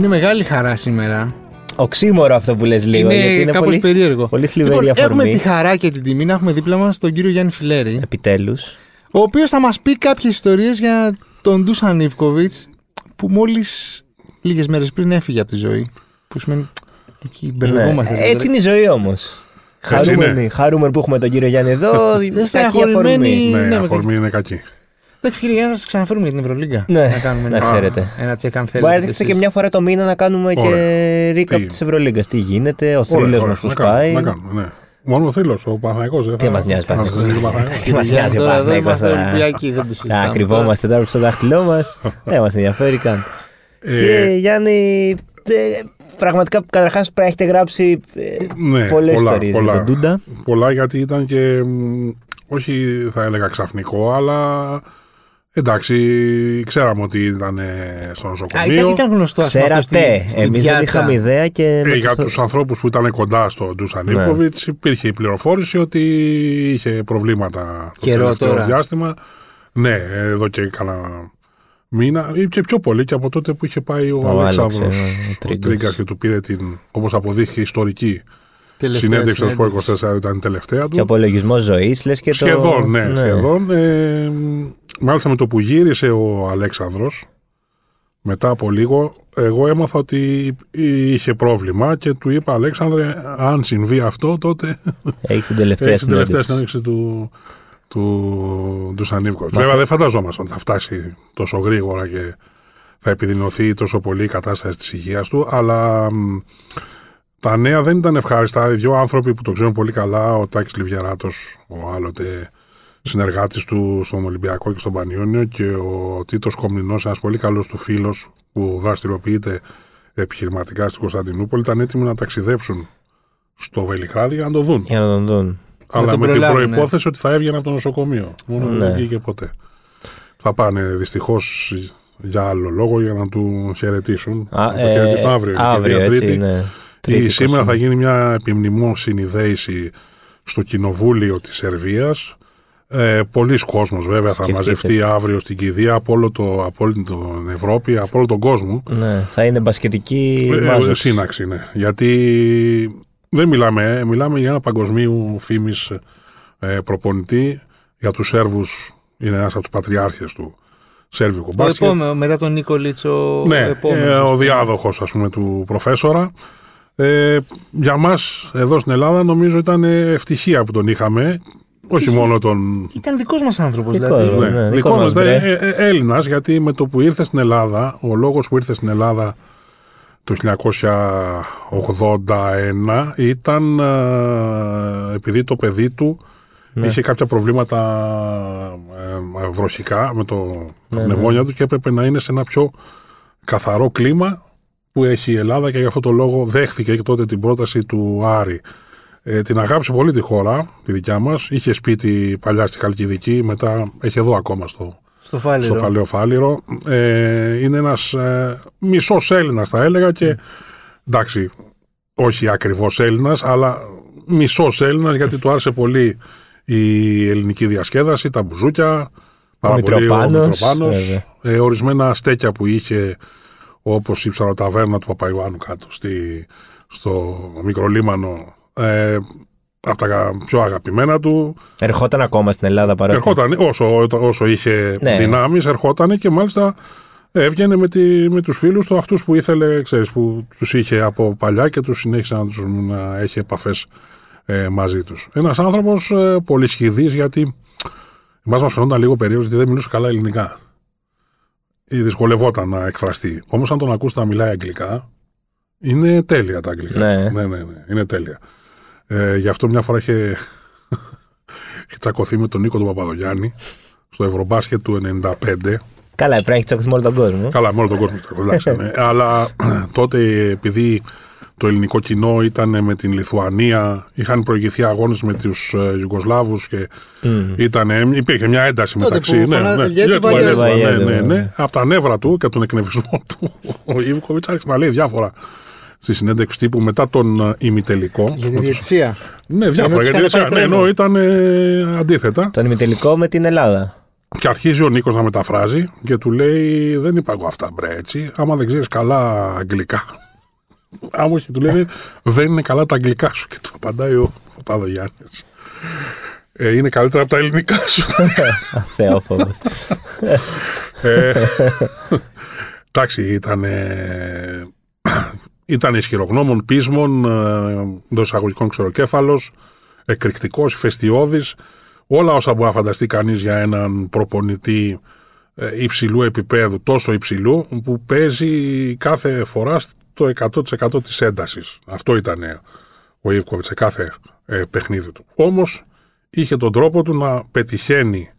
Είναι μεγάλη χαρά σήμερα. Οξύμορο αυτό που λες λίγο. είναι γιατί είναι κάπως πολύ, περίεργο. πολύ θλιβερή Λοιπόν, έχουμε αφορμή. τη χαρά και την τιμή να έχουμε δίπλα μας τον κύριο Γιάννη Φιλέρη, Επιτέλους. ο οποίος θα μας πει κάποιες ιστορίες για τον Ντούσαν Ιβκοβιτ που μόλις λίγες μέρες πριν έφυγε από τη ζωή. Που σημαίνει. Εκεί μπερδευόμαστε. δηλαδή. Ναι. Έτσι είναι η ζωή όμως. Έτσι είναι. Χαρούμενοι, χαρούμενοι που έχουμε τον κύριο Γιάννη εδώ. Δεν κακή στεναχωρημένοι. αφορμή. Ναι, ναι, αφορμή είναι κακή. Εντάξει, κύριε Γιάννη, θα σας ξαναφέρουμε για την Ευρωλίγκα. Ναι, να κάνουμε να ένα, ξέρετε. ένα check αν θέλετε. Μπορεί να έρθετε και εσείς. μια φορά το μήνα να κάνουμε και Ωραία. recap Τι; της Ευρωλίγκας. Τι γίνεται, ο Ωραία, θρύλος ωραία. μας πώς Να κάνουμε, πάει. Να κάνουμε, ναι. Μόνο ο θρύλος, ο Παναθηναϊκός. δεν Τι θα- μας νοιάζει, θα Παναθηναϊκός; συζητήσουμε τον Παναθηναϊκό. Τι μας νοιάζει ο Τώρα, εδώ Παναθηναϊκός είμαστε τώρα. Ολυμπιακοί, δεν το Να συζητάμε. κρυβόμαστε τώρα στο δάχτυλό μας. Δεν μας ενδιαφέρει καν. Ε, Κύριε Γιάννη, ε, πραγματικά καταρχάς πρέπει να έχετε γράψει ναι, πολλές πολλά, ιστορίες για πολλά. τον Τούντα. Πολλά γιατί ήταν και μ, όχι θα έλεγα ξαφνικό, αλλά εντάξει, ξέραμε ότι ήταν ε, στο Α, νοσοκομείο. ήταν, ήταν γνωστός αυτός Ξέρατε, στη- στην εμεί δεν πιάτσα. είχαμε ιδέα και. Ε, με για το- τους ανθρώπους που ήταν κοντά στον Ντούσαν Ναι. Ιβκοβιτς υπήρχε η πληροφόρηση ότι είχε προβλήματα το Καιρό τελευταίο τώρα. διάστημα. Ναι, εδώ και κανένα μήνα ή και πιο πολύ και από τότε που είχε πάει ο, Ο Άλεξ, Αλεξάνδρος ε, ο ο Τρίγκας. Τρίγκας και του πήρε την, όπως αποδείχθηκε, ιστορική Τελευταία συνέντευξη στο συνέντευξη. Sport 24 ήταν η τελευταία του. Και απολογισμός ζωής, λες και το. Σχεδόν, ναι, σχεδόν. Ε, μάλιστα με το που γύρισε ο Αλέξανδρος, μετά από λίγο, εγώ έμαθα ότι είχε πρόβλημα και του είπα Αλέξανδρε, αν συμβεί αυτό, τότε Έχει την τελευταία έχει την τελευταία συνέντευξη. συνέντευξη του, του, του Σανίβκοβιτς. Μα Βέβαια το- δεν φανταζόμασταν ότι θα φτάσει τόσο γρήγορα και θα επιδεινωθεί τόσο πολύ η κατάσταση της υγείας του, αλλά μ, τα νέα δεν ήταν ευχάριστα. Οι δύο άνθρωποι που το ξέρουν πολύ καλά, ο Τάκης Λιβιαράτος, ο άλλοτε συνεργάτης του στον Ολυμπιακό και στον Πανιόνιο και ο Τίτος Κομνηνός, ένας πολύ καλός του φίλος που δραστηριοποιείται επιχειρηματικά στην Κωνσταντινούπολη, ήταν έτοιμοι να ταξιδέψουν στο Βελιγράδι για να το δουν. Για να τον δουν. Αλλά τον με την προλάβουνε. προπόθεση ότι θα έβγαινε από το νοσοκομείο. Μόνο Ναι. δεν βγήκε ποτέ. Θα πάνε δυστυχώς για άλλο λόγο για να του χαιρετήσουν. Α, Θα το ε, χαιρετήσουν αύριο. είναι και αύριο, Δία έτσι, Τρίτη. ναι. Ή Τρίτη, σήμερα 20. θα γίνει μια επιμνημόσυνη δέηση στο Κοινοβούλιο της Σερβίας. Ε, Πολλοί κόσμος βέβαια θα Σκεφτείτε. μαζευτεί αύριο στην κηδεία από, όλο το, από όλη την Ευρώπη, από όλο τον κόσμο. Ναι, θα είναι μπασκετική Ε, ε, μάζα. σύναξη, ναι. Γιατί δεν μιλάμε, ε, μιλάμε για ένα παγκοσμίου φήμης ε, προπονητή. Για τους Σέρβους είναι ένας από τους πατριάρχες του Σέρβικου Ο μπάσκετ. επόμενο, μετά τον Νίκολιτς ο Ναι, επόμενος, ε, ας ο πούμε. διάδοχος ας πούμε του προφέσορα. Ε, για μας εδώ στην Ελλάδα νομίζω ήταν ευτυχία που τον είχαμε. Όχι μόνο τον Ήταν δικός μας άνθρωπος Δικό δηλαδή. του. ναι, ναι, δικό δικό μας, μας, δε, μπρε. ε, ε, Έλληνας, γιατί με το που ήρθε στην Ελλάδα, ο λόγος που ήρθε στην Ελλάδα το 1981 ήταν ε, επειδή το παιδί του Ναι. είχε κάποια προβλήματα ε, ε, βροχικά με το Ναι, τα πνευμόνια του και έπρεπε να είναι σε ένα πιο καθαρό κλίμα που έχει η Ελλάδα και γι' αυτό το λόγο δέχθηκε και τότε την πρόταση του Άρη. Ε, την αγάπησε πολύ τη χώρα, τη δικιά μας. Είχε σπίτι παλιά στη Χαλκιδική, μετά έχει εδώ ακόμα στο, Στο Φάληρο. στο Παλαιό Φάληρο. Ε, είναι ένας ε, μισός Έλληνας θα έλεγα και εντάξει, όχι ακριβώς Έλληνας, αλλά μισός Έλληνας γιατί του άρεσε πολύ η ελληνική διασκέδαση, τα μπουζούκια, πάρα πολύ ο Μητροπάνος, Μητροπάνος, βέβαια. ε, ορισμένα στέκια που είχε όπως η ψαροταβέρνα του Παπαϊωάννου κάτω στη, στο μικρολίμανο ε, από τα πιο αγαπημένα του. Ερχόταν ακόμα στην Ελλάδα παρότι. Ερχόταν όσο, όσο είχε Ναι. δυνάμεις, ερχόταν και μάλιστα έβγαινε με, τη, με τους φίλους του αυτούς που ήθελε, ξέρεις, που τους είχε από παλιά και τους συνέχισε να, τους, να έχει επαφές ε, μαζί τους. Ένας άνθρωπος ε, πολύ σχηδής γιατί εμάς μας φαινόταν λίγο περίεργος γιατί δεν μιλούσε καλά ελληνικά. Ή δυσκολευόταν να εκφραστεί. Όμως αν τον ακούσει να μιλάει αγγλικά, είναι τέλεια τα αγγλικά. Ναι. ναι, ναι, ναι είναι τέλεια. Ε, γι' αυτό μια φορά είχε, είχε τσακωθεί με τον Νίκο του Παπαδογιάννη στο Ευρωμπάσκετ του 95. Καλά, πρέπει να έχεις τσακωθεί με όλο τον κόσμο. Καλά, με όλο τον κόσμο τσακωθεί, εντάξει, ναι. Αλλά τότε επειδή το ελληνικό κοινό ήταν με την Λιθουανία, είχαν προηγηθεί αγώνες με τους ε, Ιουγκοσλάβους και Μμμ. ήταν, υπήρχε μια ένταση Τότε μεταξύ. που φωνάζε Γέτου Γέτου Βαγιέτου. Βαγιέτου, ναι, Βαγιέτου, ναι, ναι. ναι. Από τα νεύρα του και από τον εκνευρισμό του, ο Ιβκοβιτς άρχισε να λέει διάφορα στη συνέντευξη τύπου μετά τον ε, ημιτελικό. Για τη Με τους- διαιτησία. Ναι, διάφορα. τους Γιατί είχαν πάει ναι, τρένο. ενώ ήταν ε, αντίθετα. Τον ημιτελικό με την Ελλάδα. Και αρχίζει ο Νίκος να μεταφράζει και του λέει δεν είπα εγώ αυτά μπρε έτσι, άμα δεν ξέρεις καλά αγγλικά. Άμα όχι, του λέει δεν είναι καλά τα αγγλικά σου και του απαντάει ο Παπάδος Γιάννης. Ε, είναι καλύτερα από τα ελληνικά σου. Αθεόφοβος. Ε, Εντάξει, ήταν, ήταν ισχυρογνώμων, πείσμων, ε, εντό εισαγωγικών ξεροκέφαλο, εκρηκτικός, ηφαιστειώδη. Όλα όσα μπορεί να φανταστεί κανείς για έναν προπονητή ε, υψηλού επίπεδου, τόσο υψηλού, που παίζει κάθε φορά το 100% της έντασης. Αυτό ήταν ο Ιβκοβιτς σε κάθε ε, παιχνίδι του. Όμως είχε τον τρόπο του να πετυχαίνει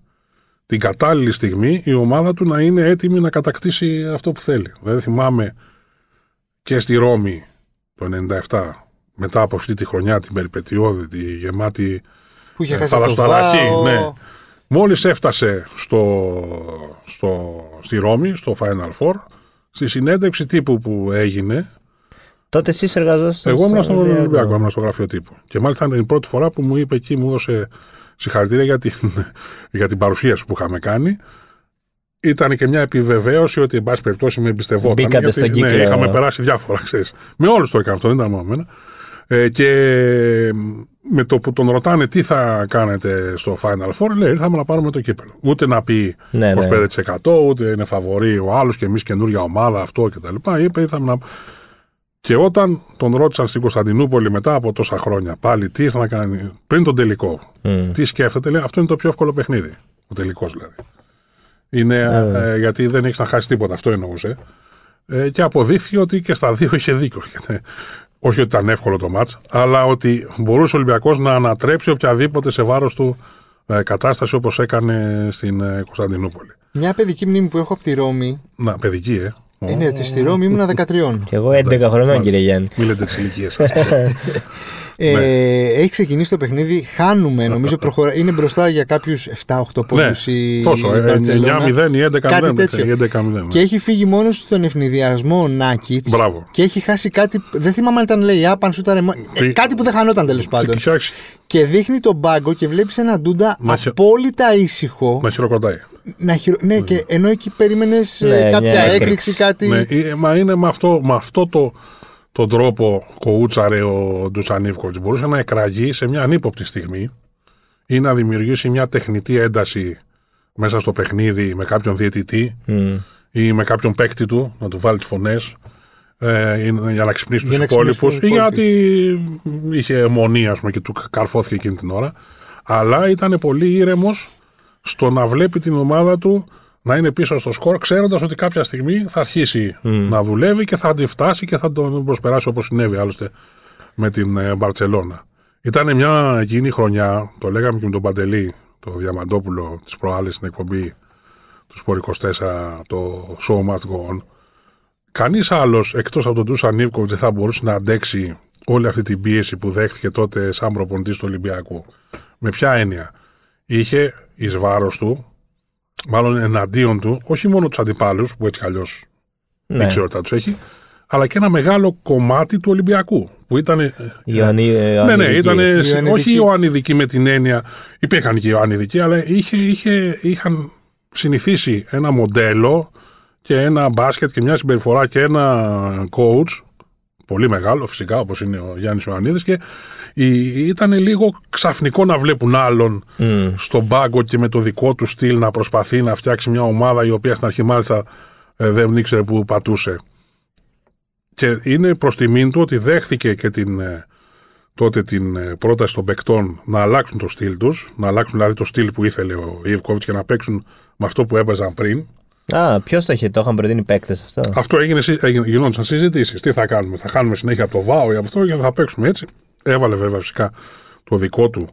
την κατάλληλη στιγμή η ομάδα του να είναι έτοιμη να κατακτήσει αυτό που θέλει. Δηλαδή θυμάμαι και στη Ρώμη το 97 μετά από αυτή τη χρονιά την περιπετειώδη, τη γεμάτη Που είχε ε, χάσει από το θαλασσοταραχή, Βάο. ναι. Μόλις έφτασε στο, στο, στη Ρώμη, στο Final Four, στη συνέντευξη τύπου που έγινε, Τότε εσείς εργαζόσασταν. εγώ ήμουν στο στον Ολυμπιακό, ήμουν στο γραφείο τύπου. Και μάλιστα ήταν η πρώτη φορά που μου είπε εκεί, μου έδωσε συγχαρητήρια για την, για την παρουσίαση που είχαμε κάνει. Ήταν και μια επιβεβαίωση ότι, εν πάση περιπτώσει, με εμπιστευόταν. Μπήκατε γιατί, στον κύκλο. Ναι, είχαμε περάσει διάφορα, ξέρεις. Με όλους το έκανε αυτό, δεν ήταν μόνο εμένα. Ε, και με το που τον ρωτάνε τι θα κάνετε στο Final Four, λέει ήρθαμε να πάρουμε το κύπελο. Ούτε να πει Ναι, ναι. 25% ούτε είναι φαβορή ο άλλος και εμείς καινούργια ομάδα αυτό κτλ. Είπε ήρθαμε να. Και όταν τον ρώτησαν στην Κωνσταντινούπολη μετά από τόσα χρόνια πάλι τι ήρθε να κάνει πριν τον τελικό, Μμ. τι σκέφτεται, λέει αυτό είναι το πιο εύκολο παιχνίδι. Ο τελικός δηλαδή. Είναι Ναι. ε, γιατί δεν έχεις να χάσεις τίποτα, αυτό εννοούσε. Ε, και αποδείχθηκε ότι και στα δύο είχε δίκιο. Και, όχι ότι ήταν εύκολο το μάτς, αλλά ότι μπορούσε ο Ολυμπιακός να ανατρέψει οποιαδήποτε σε βάρος του ε, κατάσταση όπως έκανε στην ε, Κωνσταντινούπολη. Μια παιδική μνήμη που έχω από τη Ρώμη Να, παιδική, ε. είναι ότι στη Ρώμη ήμουν 13. Και εγώ 11 χρονών, Μάλιστα. κύριε Γιάννη. Μην λέτε τις ηλικίες. Ε, Ναι. Έχει ξεκινήσει το παιχνίδι, χάνουμε νομίζω. Προχωρά... Είναι μπροστά για κάποιους 7-8 πόντου ναι, η τόσο, η ε, έτσι, Μπαρτσελώνα. 9-0 ή 11-0. Κάτι τέτοιο. ή 11-0, ναι. Και έχει φύγει μόνος του στον ευνηδιασμό ο Νάκητς. Μπράβο. Και έχει χάσει κάτι. Δεν θυμάμαι αν ήταν λέει Άπαν, σούταρε. μο- Ε, Τι- κάτι που δεν χανόταν τέλος πάντων. Και άρχισε Και δείχνει τον πάγκο και βλέπεις ένα ντούντα Να χει- απόλυτα ήσυχο. να χειροκροτάει. Να χειρο... Ναι, και ενώ εκεί περίμενες Ναι, κάποια μια έκρηξη. έκρηξη, κάτι. Ναι, ε, μα είναι με αυτό, με αυτό το, τον τρόπο κοούτσαρε ο Ντουσανίβκοβιτς. Μπορούσε να εκραγεί σε μια ανύποπτη στιγμή ή να δημιουργήσει μια τεχνητή ένταση μέσα στο παιχνίδι με κάποιον διαιτητή Μμ. ή με κάποιον παίκτη του, να του βάλει τι φωνές. Ε, ή για να ξυπνήσει Για του να ξυπνήσουν υπόλοιπους, οι ή υπόλοιποι. γιατί είχε αιμονία ας πούμε, και του καρφώθηκε εκείνη την ώρα. Αλλά ήταν πολύ ήρεμος στο να βλέπει την ομάδα του να είναι πίσω στο σκορ, ξέροντας ότι κάποια στιγμή θα αρχίσει να δουλεύει και θα αντιφτάσει και θα τον προσπεράσει όπως συνέβη άλλωστε με την ε, Μπαρτσελώνα. Ήταν μια εκείνη χρονιά, το λέγαμε και με τον Παντελή, το Διαμαντόπουλο τη προάλλη στην εκπομπή του Σπορ 24, το Show Must Go On. Κανείς άλλος εκτός από τον Τούσαν Νίβκοβιτ δεν θα μπορούσε να αντέξει όλη αυτή την πίεση που δέχτηκε τότε σαν προπονητής του Ολυμπιακού. Με ποια έννοια; Είχε εις βάρος του, μάλλον εναντίον του, όχι μόνο τους αντιπάλους, που έτσι κι αλλιώς Ναι. δεν ξέρω τι θα τους έχει, αλλά και ένα μεγάλο κομμάτι του Ολυμπιακού. Που ήταν. ε, Ιωαννί- ναι, ναι, Ιωαννιδική. ήταν. Ιωαννιδική. Όχι Ιωαννιδική με την έννοια. Υπήρχαν και Ιωαννιδικοί, αλλά είχε, είχε, είχαν συνηθίσει ένα μοντέλο και ένα μπάσκετ και μια συμπεριφορά και ένα coach πολύ μεγάλο φυσικά όπως είναι ο Γιάννης Ιωαννίδης και η- ήταν λίγο ξαφνικό να βλέπουν άλλον Μμ. στον πάγκο και με το δικό του στυλ να προσπαθεί να φτιάξει μια ομάδα η οποία στην αρχή μάλιστα ε, δεν ήξερε που πατούσε. Και είναι προς τιμήν του ότι δέχθηκε και την, ε, τότε την ε, πρόταση των παικτών να αλλάξουν το στυλ τους, να αλλάξουν δηλαδή το στυλ που ήθελε ο Ιβκόβιτς και να παίξουν με αυτό που έπαιζαν πριν. Α, ποιος το είχε, το είχαν προτείνει οι παίκτες αυτό; Αυτό έγινε, συ- έγινε, γινόντουσαν συζητήσεις. Τι θα κάνουμε, θα κάνουμε συνέχεια από το ΒΑΟ ή από αυτό και θα παίξουμε έτσι. Έβαλε βέβαια φυσικά το δικό του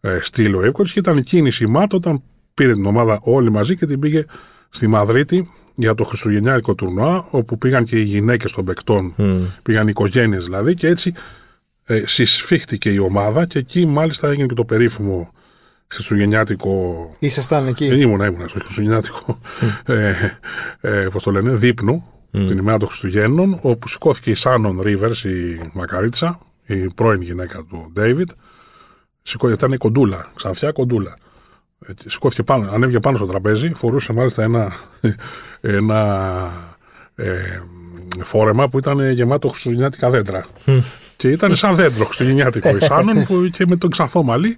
ε, στυλ ο Εύκολη και ήταν η κίνηση ΜΑΤ όταν πήρε την ομάδα όλοι μαζί και την πήγε στη Μαδρίτη για το Χριστουγεννιάτικο τουρνουά, όπου πήγαν και οι γυναίκες των παικτών, Μμ. πήγαν οι οικογένειες δηλαδή, και έτσι ε, συσφίχτηκε η ομάδα και εκεί μάλιστα έγινε και το περίφημο Χριστουγεννιάτικο Ήσασταν εκεί; ε, ήμουνα, ήμουνα στο Χριστουγεννιάτικο ε, ε, πώς το λένε, δείπνο την ημέρα των Χριστουγέννων, όπου σηκώθηκε η Σάνον Ρίβερς, η Μακαρίτσα, η πρώην γυναίκα του Ντέιβιτ. Σηκώθηκε, ήταν η κοντούλα, ξανθιά κοντούλα. Έτσι, Σηκώθηκε πάνω, ανέβηκε πάνω στο τραπέζι, φορούσε μάλιστα ένα, ένα ε, φόρεμα που ήταν γεμάτο χριστουγεννιάτικα δέντρα. και ήταν σαν δέντρο χριστουγεννιάτικο Ισάνων που και με τον ξανθό μαλλί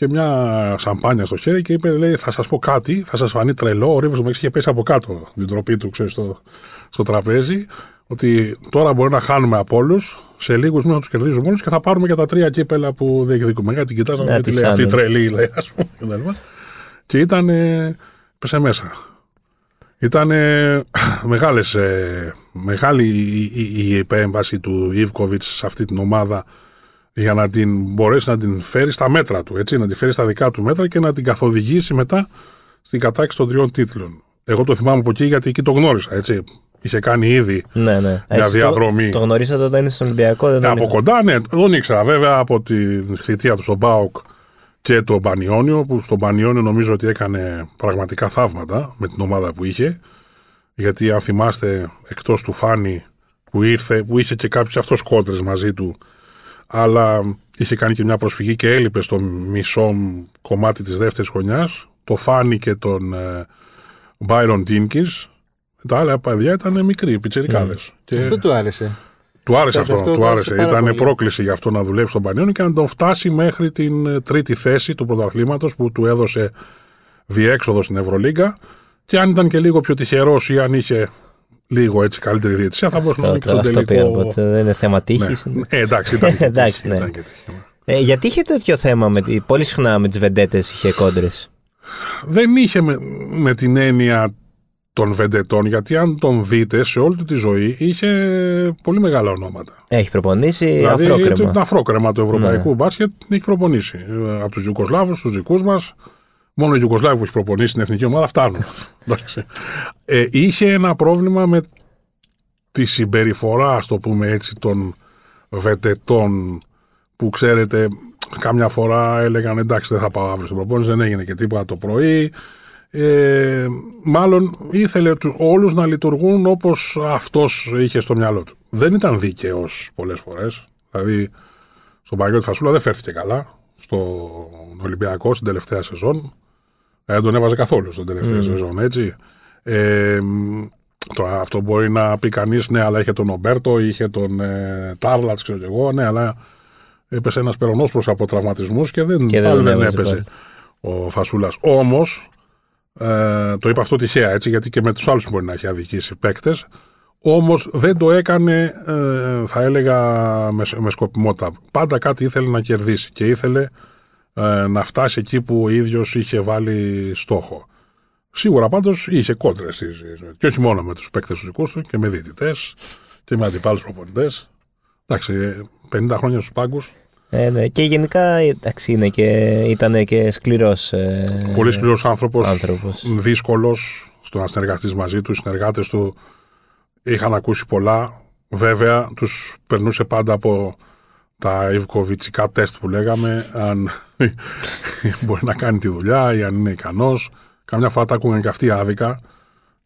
και μια σαμπάνια στο χέρι και είπε: λέει, Θα σας πω κάτι, θα σας φανεί τρελό. Ο Ρίβος μου είχε πέσει από κάτω την τροπή του, ξέρεις, στο, στο τραπέζι. Ότι τώρα μπορεί να χάνουμε από όλους, σε λίγους μήνες να τους κερδίζουμε όλους και θα πάρουμε και τα τρία κύπελα που διεκδικούμε. Γιατί κοιτάζαμε Να, τι τις λέει αυτή η σαν, τρελή, λέει, ας πούμε. και τα λοιπά. Και ήταν. ε, πέσε μέσα. Ήταν μεγάλες, ε, μεγάλη η, η, η επέμβαση του Ιβκοβιτς σε αυτή την ομάδα για να την μπορέσει να την φέρει στα μέτρα του, έτσι, να την φέρει στα δικά του μέτρα και να την καθοδηγήσει μετά στην κατάκτηση των τριών τίτλων. Εγώ το θυμάμαι από εκεί γιατί εκεί το γνώρισα, έτσι. Είχε κάνει ήδη Ναι, ναι. Μια Εσύ διαδρομή. Το, το γνωρίσατε όταν είσαι στον Ολυμπιακό, δεν ε, τον από είχα. κοντά, ναι, τον ήξερα βέβαια από τη θητεία του στον Μπάουκ και το Μπανιόνιο, που στον Μπανιόνιο νομίζω ότι έκανε πραγματικά θαύματα με την ομάδα που είχε. Γιατί αν θυμάστε, εκτός του Φάνη που ήρθε, που είχε και κάποιους αυτός κόντρες μαζί του, αλλά είχε κάνει και μια προσφυγή και έλειπε στο μισό κομμάτι της δεύτερης χρονιάς. Το Φάνη και τον ε, Byron Jenkins. Τα άλλα παιδιά ήταν μικροί, πιτσερικάδε. Και... Αυτό του άρεσε. Του άρεσε Κάτι αυτό, αυτό του του άρεσε. άρεσε πάρα Ήταν πολύ. πρόκληση για αυτό να δουλέψει στον Πανιόνιο και να τον φτάσει μέχρι την ε, τρίτη θέση του πρωταθλήματος που του έδωσε διέξοδο στην Ευρωλίγκα. Και αν ήταν και λίγο πιο τυχερός ή αν είχε λίγο έτσι καλύτερη διαιτησία, θα μπορούσε να Αυτό, μπει και το, στον αυτό πήγα, τελικό. οπότε δεν είναι θέμα Ναι. τύχης. Ε, εντάξει, ήταν και Εντάξει, τύχη, ναι. ήταν και τύχη. Ε, γιατί είχε τέτοιο θέμα, με, τη- πολύ συχνά με τις βεντέτες είχε κόντρες; Δεν είχε με, με την έννοια των βεντετών, γιατί αν τον δείτε σε όλη του τη ζωή είχε πολύ μεγάλα ονόματα. Έχει προπονήσει Δηλαδή αφρόκρεμα. το αφρόκρεμα του ευρωπαϊκού Ναι. μπάσκετ την έχει προπονήσει. Ε, Από τους Ιουκοσλάβους, τους δικούς μας. Μόνο οι Ιουκοσλάβοι που έχει προπονήσει στην εθνική ομάδα φτάνουν. Εντάξει. ε, είχε ένα πρόβλημα με τη συμπεριφορά, ας το πούμε έτσι, των βετετών που ξέρετε, κάμια φορά έλεγαν εντάξει δεν θα πάω αύριο στην προπόνηση, δεν έγινε και τίποτα το πρωί. Ε, μάλλον ήθελε του- όλους να λειτουργούν όπως αυτός είχε στο μυαλό του. Δεν ήταν δίκαιος πολλές φορές. Δηλαδή, στον Παγκόσμιο Φασούλα δεν φέρθηκε καλά. Στον Ολυμπιακό στην τελευταία σεζόν. Ε, Δεν τον έβαζε καθόλου στην τελευταία σεζόν, έτσι. Ε, μ, τώρα αυτό μπορεί να πει κανείς, ναι, αλλά είχε τον Ομπέρτο, είχε τον ε, Τάρλατς, ξέρω κι εγώ, ναι, αλλά έπεσε ένας περονόσπρο από τραυματισμού και δεν, Και δεν πάλι τον δεν έβαζε έπαιζε ο Φασούλας. Όμως, ε, το είπα αυτό τυχαία, έτσι, γιατί και με τους άλλους μπορεί να έχει αδικήσει παίκτες. Όμως δεν το έκανε, ε, θα έλεγα, με, με σκοπιμότητα. Πάντα κάτι ήθελε να κερδίσει και ήθελε ε, να φτάσει εκεί που ο ίδιος είχε βάλει στόχο. Σίγουρα πάντως είχε κόντρες. Και όχι μόνο με τους παίκτες τους δικούς του και με διαιτητές και με αντιπάλους προπονητές. Εντάξει, ε, 50 χρόνια στους πάγκους. Ε, ναι. Και γενικά εντάξει, είναι και, ήταν και σκληρός ε, Πολύ σκληρός άνθρωπος. άνθρωπος. Δύσκολος στο να συνεργαστείς μαζί του. Οι συνεργάτες του είχαν ακούσει πολλά. Βέβαια, τους περνούσε πάντα από τα ιβκοβιτσικά τεστ που λέγαμε, αν μπορεί να κάνει τη δουλειά ή αν είναι ικανός. Καμιά φορά τα ακούγαν και αυτοί άδικα.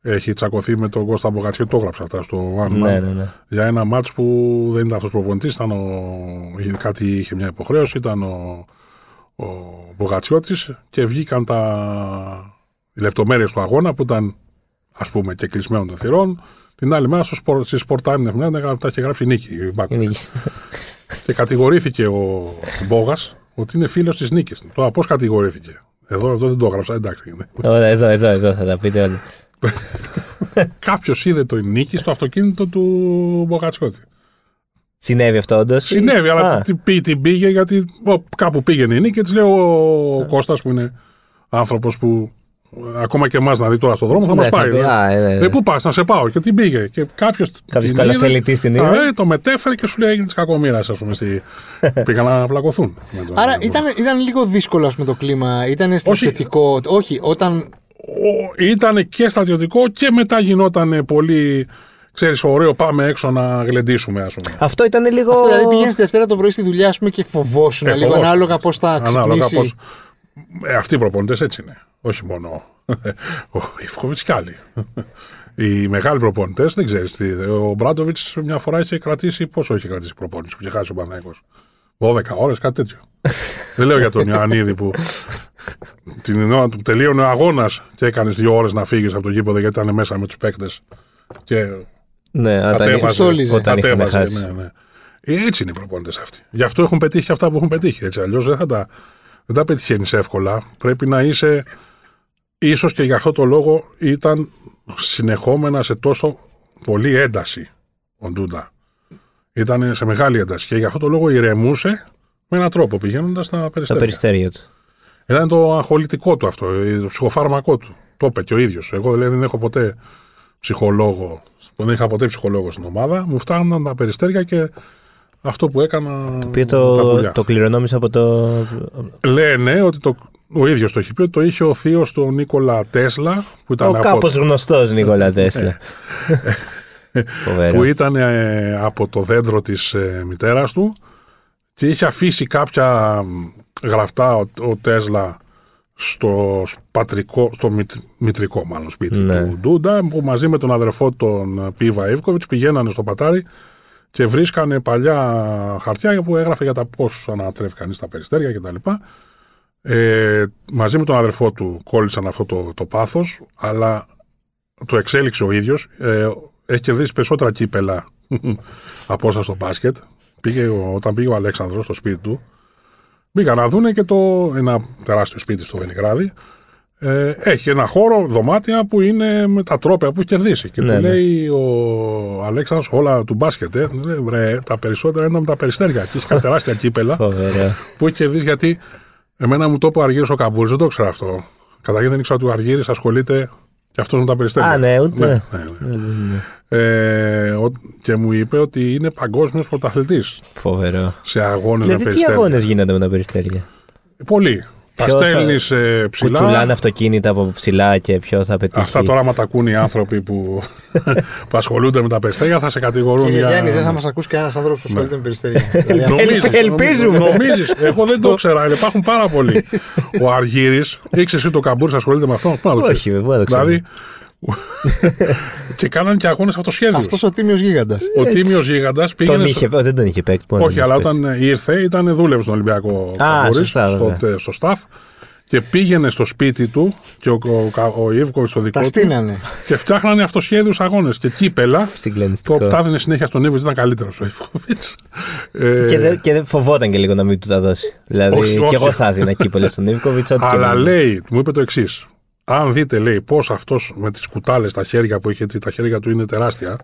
Έχει τσακωθεί με τον Κώστα Μπογατσιό, το έγραψα αυτά στο One Man. Ναι, ναι, ναι. Για ένα μάτς που δεν ήταν αυτός προπονητής, ήταν ο, είχε κάτι είχε μια υποχρέωση, ήταν ο, ο Μπογατσιώτης και βγήκαν τα οι λεπτομέρειες του αγώνα που ήταν ας πούμε και κλεισμένο των θυρών. Την άλλη μέρα στο σπορ, στη Sport Time την εφημερίδα τα είχε γράψει η Νίκη. η Μπάκου. Είναι... Και κατηγορήθηκε ο Μπόγας ότι είναι φίλος της Νίκης. Τώρα πώς κατηγορήθηκε; Εδώ, εδώ δεν το έγραψα, εντάξει. Ωραία, εδώ, εδώ, εδώ θα τα πείτε όλοι. Κάποιος είδε το Νίκη στο αυτοκίνητο του Μπογατσιώτη. Συνέβη αυτό όντως; Συνέβη, αλλά τι, τι, την πήγε γιατί ο, κάπου πήγαινε η Νίκη και της λέει ο Κώστας που είναι άνθρωπος που ε, ακόμα και εμάς να δει τώρα στον δρόμο θα Ναι, μας μα πάει. θα πει, ε. α, ε, ναι, ναι. Ε, πού πας, να σε πάω. Και την πήγε. Και κάποιος. Κάποιος καλαθελητής την είδε. Ε, το μετέφερε και σου λέει έγινε της κακομοίρας, ας πούμε. Στη... Πήγαν να πλακωθούν. με τον- Άρα ήταν, ήταν λίγο δύσκολο ας πούμε, το κλίμα. Ήταν στρατιωτικό. Όχι, όταν. Ο- Ήταν και στρατιωτικό και μετά γινόταν πολύ. Ξέρεις, ωραίο, πάμε έξω να γλεντήσουμε, ας πούμε. Αυτό ήταν λίγο. Αυτό, δηλαδή πήγαινες τη Δευτέρα το πρωί στη δουλειά ας πούμε, και φοβόσουν Ε, λίγο φοβόσουν. ανάλογα πώς θα Ανάλογα ξυπνήσει. πώς... Ε, αυτοί οι προπονητές έτσι είναι. Όχι μόνο ο Ιφκοβιτς κι άλλοι. Οι μεγάλοι προπονητές δεν ξέρεις τι. Ο Μπράντοβιτς μια φορά είχε κρατήσει, πόσο είχε κρατήσει προπόνηση που είχε χάσει ο Παναθηναϊκός. 12 ώρες, κάτι τέτοιο. Δεν λέω για τον Ιωαννίδη που την ώρα του τελείωνε ο αγώνας και έκανες δύο ώρες να φύγεις από το γήπεδο γιατί ήταν μέσα με τους παίκτες. Και Ναι, όταν, Κατέβαζε. στόλιζε. όταν είχαν κατέβαζε. χάσει. Ναι, ναι. Ε, έτσι είναι οι προπονητές αυτοί. Γι' αυτό έχουν πετύχει και αυτά που έχουν πετύχει. Έτσι. Αλλιώς δεν, θα τα, δεν τα πετυχαίνεις εύκολα. Πρέπει να είσαι. ίσως και γι' αυτό το λόγο ήταν συνεχόμενα σε τόσο πολύ ένταση ο Ντούντα. Ήταν σε μεγάλη ένταση και γι' αυτό το λόγο ηρεμούσε με έναν τρόπο πηγαίνοντας στα Το περιστέρια. περιστέριο του. Ήταν το αγχολητικό του αυτό, το ψυχοφάρμακό του. Το είπε και ο ίδιος. Εγώ δηλαδή δεν έχω ποτέ ψυχολόγο, δεν είχα ποτέ ψυχολόγο στην ομάδα. Μου φτάναν τα περιστέρια και αυτό που έκανα. Το οποίο τα το, πουλιά. το κληρονόμησε από το. Λένε ότι το, ο ίδιος το έχει πει ότι το είχε ο θείος του Νίκολα Τέσλα, που ήταν, Ο από, κάπως γνωστός Νικόλα Τέσλα. Φοβερό. που ήταν ε, από το δέντρο της ε, μητέρας του και είχε αφήσει κάποια μ, γραφτά ο, ο Τέσλα στο πατρικό, στο μητ, μητρικό μάλλον σπίτι Ναι. του Ντούντα που μαζί με τον αδερφό τον Πίβα Ιβκοβιτς πηγαίνανε στο πατάρι και βρίσκανε παλιά χαρτιά που έγραφε για τα πώς ανατρέφει κανείς τα περιστέρια κτλ. Ε, μαζί με τον αδερφό του κόλλησαν αυτό το, το πάθος αλλά το εξέλιξε ο ίδιος ε, έχει κερδίσει περισσότερα κύπελα από όσα στο μπάσκετ πήγε, ο- όταν πήγε ο Αλέξανδρος στο σπίτι του Μπήκαν να δούνε και το, ένα τεράστιο σπίτι στο Βελιγράδι. Ε, έχει ένα χώρο, δωμάτια που είναι με τα τρόπια που έχει κερδίσει. Και Ναι, του ναι. λέει ο Αλέξανδρος όλα του μπάσκετ. Ε, λέει, «Βρε, τα περισσότερα ήταν με τα περιστέρια. Και έχει κάτι τεράστια κύπελα Φοβερό. που έχει κερδίσει γιατί εμένα μου το είπε ο Αργύρης ο Καμπούρης, δεν το ξέρω αυτό. Καταρχήν δεν ήξερα ότι ο Αργύρης ασχολείται και αυτός με τα περιστέρια. Α, ναι, ούτε. Ναι, ναι, ναι. Ε, ο- και μου είπε ότι είναι παγκόσμιος πρωταθλητής Φοβερό. σε αγώνες με Δηλαδή, τι περιστέρια. αγώνες γίνονται με τα περιστέρια; Πολύ. Τα Ποιο θα- στέλνει ε, Που ψηλά. τσουλάνε αυτοκίνητα από ψηλά και ποιος θα πετύχει. Αυτά τώρα, άμα τα ακούν οι άνθρωποι που, που ασχολούνται με τα περιστέρια, θα σε κατηγορούν Κύριε για. Γιάννη, δεν θα μας ακούσει κανένας άνθρωπος που ασχολείται με περιστέρια. Δηλαδή, αυτό- Νομίζεις, Ελπίζουμε. Νομίζεις. Εγώ δεν το ξέρα. Υπάρχουν πάρα πολλοί. Ο Αργύρης, ήξερε εσύ το καμπούρι, ασχολείται με αυτό; Πού να το ξέρεις. Όχι, βέβαια, δεν το ξέρω. Δηλαδή. και κάνανε και αγώνες αυτοσχέδιους. Αυτός ο τίμιος γίγαντας. Ο Τίμιος Γίγαντας πήγαινε. Τον στο- είχε, δεν τον είχε παίξει. πού να τον Όχι, είχε αλλά παίξει. όταν ήρθε, ήταν δούλευε στον Ολυμπιακό Α, Καμπούρης, σωστά, στο, βέβαια. τε- στο staff και πήγαινε στο σπίτι του και ο, ο, ο, ο Ιβκοβιτς στο δικό Τα του στείνανε. και φτιάχνανε αυτοσχέδιους αγώνες και κύπελα. Το Συγκλονιστικό. τα έδινε συνέχεια στον Ιβκοβιτς, ήταν καλύτερος ο Ιβκοβιτς. Ε, Και δεν, και δεν φοβόταν και λίγο να μην του τα δώσει. Δηλαδή, Όχι, και όχι. εγώ θα έδινα κύπελο στον Ιβκοβιτς. Ό,τι και να Αλλά είναι. λέει, μου είπε το εξής. Αν δείτε, λέει, πώς αυτός με τις κουτάλες τα χέρια που είχε, γιατί τα χέρια του είναι τεράστια.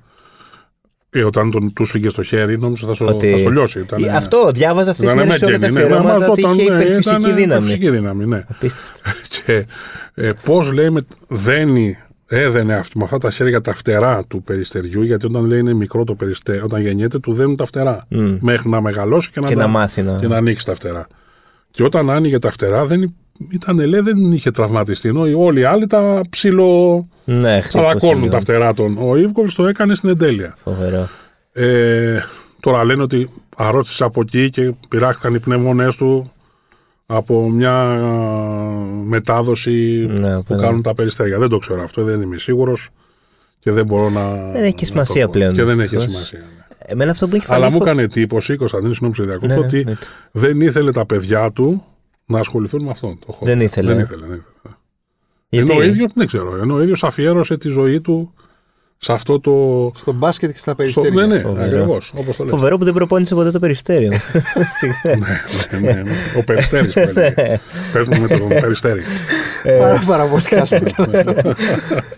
Ε, όταν τον, του φύγε στο χέρι, νόμιζα θα, στο, Ότι- θα στο λιώσει. Ήταν, Ε, Αυτό, διάβαζα αυτές τι ήταν μέρες σε όλα τα μέγενη, ναι, αφιερώματα μα ότι αυτό είχε ήταν, ναι, υπερφυσική ήταν δύναμη. υπερφυσική δύναμη, ναι. Απίστευτο. Και ε, πώς λέει, με, δένει, έδαινε αυτή, με αυτά τα χέρια τα φτερά του περιστεριού, γιατί όταν λέει είναι μικρό το περιστέρι, όταν γεννιέται, του δένουν τα φτερά. Μμ. Μέχρι να μεγαλώσει και να, Και τα- να μάθει να. και να ανοίξει τα φτερά. Και όταν άνοιγε τα φτερά, δεν υ- ήταν, λέει, δεν είχε τραυματιστεί. Ενώ οι- όλοι οι άλλοι τα ψιλο. Ναι, χτυπούσε Τσαλακώνουν λίγο. τα φτερά των. Ο Ιβκοβιτς το έκανε στην εντέλεια. Φοβερό. Ε, τώρα λένε ότι αρρώστησε από εκεί και πειράχτηκαν οι πνεύμονές του από μια α, μετάδοση Ναι, που βέβαια. κάνουν τα περιστέρια. Δεν το ξέρω αυτό, δεν είμαι σίγουρος και δεν μπορώ να. Δεν έχει να σημασία το πω. πλέον, Και δεν έχει δυστυχώς. σημασία. ναι. Εμένα αυτό που έχει φανεί. Αλλά μου φο- έκανε εντύπωση, Κωνσταντίνη, συγγνώμη που σε διακόπτω, Ναι, ναι, ότι ναι. δεν ήθελε τα παιδιά του να ασχοληθούν με αυτόν το χώρο. Δεν ήθελε. Δεν ήθελε, δεν ήθελε. Γιατί; Ενώ ο ίδιος, δεν ξέρω, ενώ ο ίδιος αφιέρωσε τη ζωή του σε αυτό το. Στο μπάσκετ και στα Στο, περιστέρια. ναι, ναι, Φοβερό. ακριβώς. Όπως το λέτε. Φοβερό που δεν προπόνησε ποτέ το περιστέριο. ναι, ναι, ναι. Ο Περιστέρη που έλεγε. Παίζουμε με τον Περιστέρη. Πάρα, πάρα πολύ καλό.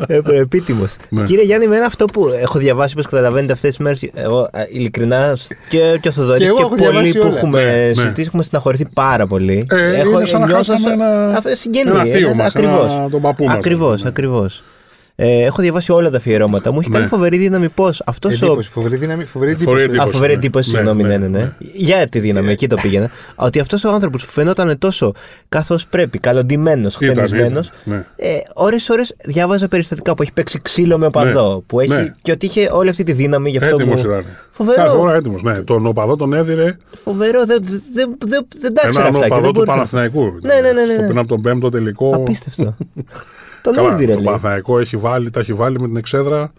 Επίτιμος. Ναι. Κύριε Γιάννη, εμένα αυτό που έχω διαβάσει, όπως καταλαβαίνετε αυτές τις μέρες, εγώ α, ειλικρινά και, και ο Θοδωρή Και και, εγώ έχω πολλοί διαβάσει που όλα. έχουμε Ναι, ναι. συζητήσει, έχουμε στεναχωρηθεί πάρα πολύ. Ε, είναι σαν να νιώθω χάσαμε ένα- αυτό συγγενή, ένα θείο μας, ακριβώς. ένα- Ε, έχω διαβάσει όλα τα αφιερώματα. Μου έχει κάνει Ναι. φοβερή δύναμη πώς; Αυτός ο. Εντύπωση, φοβερή δύναμη, φοβερή Φοβερή εντύπωση. Α, εντύπωση, φοβερή ναι. εντύπωση, Ναι, συγγνώμη, ναι, ναι, ναι, ναι. ναι. Για τη δύναμη, εκεί το πήγαινα. ότι αυτός ο άνθρωπος που φαινόταν τόσο καθώς πρέπει, καλοντημένο, Ήταν, χτενισμένος, ήταν, ναι. ε, ώρες-ώρες διάβαζα περιστατικά που έχει παίξει ξύλο με οπαδό. που έχει, ναι. Και ότι είχε όλη αυτή τη δύναμη γι' αυτό. Έτοιμος Μου... ήταν. Φοβερό. Κάθε ώρα έτοιμος. Ναι. Τον οπαδό τον έδιρε Φοβερό, δεν δε, δε, δε, δεν τα ήξερα έναν αυτά. και οπαδό δεν του μπορούσα- Παναθηναϊκού. Ναι, ναι, ναι, ναι, Στο ναι. πριν από τον πέμπτο τελικό. Απίστευτο. Τον Καλά, έδιρε, το λέει. Παναθηναϊκό έχει βάλει, τα έχει βάλει με την εξέδρα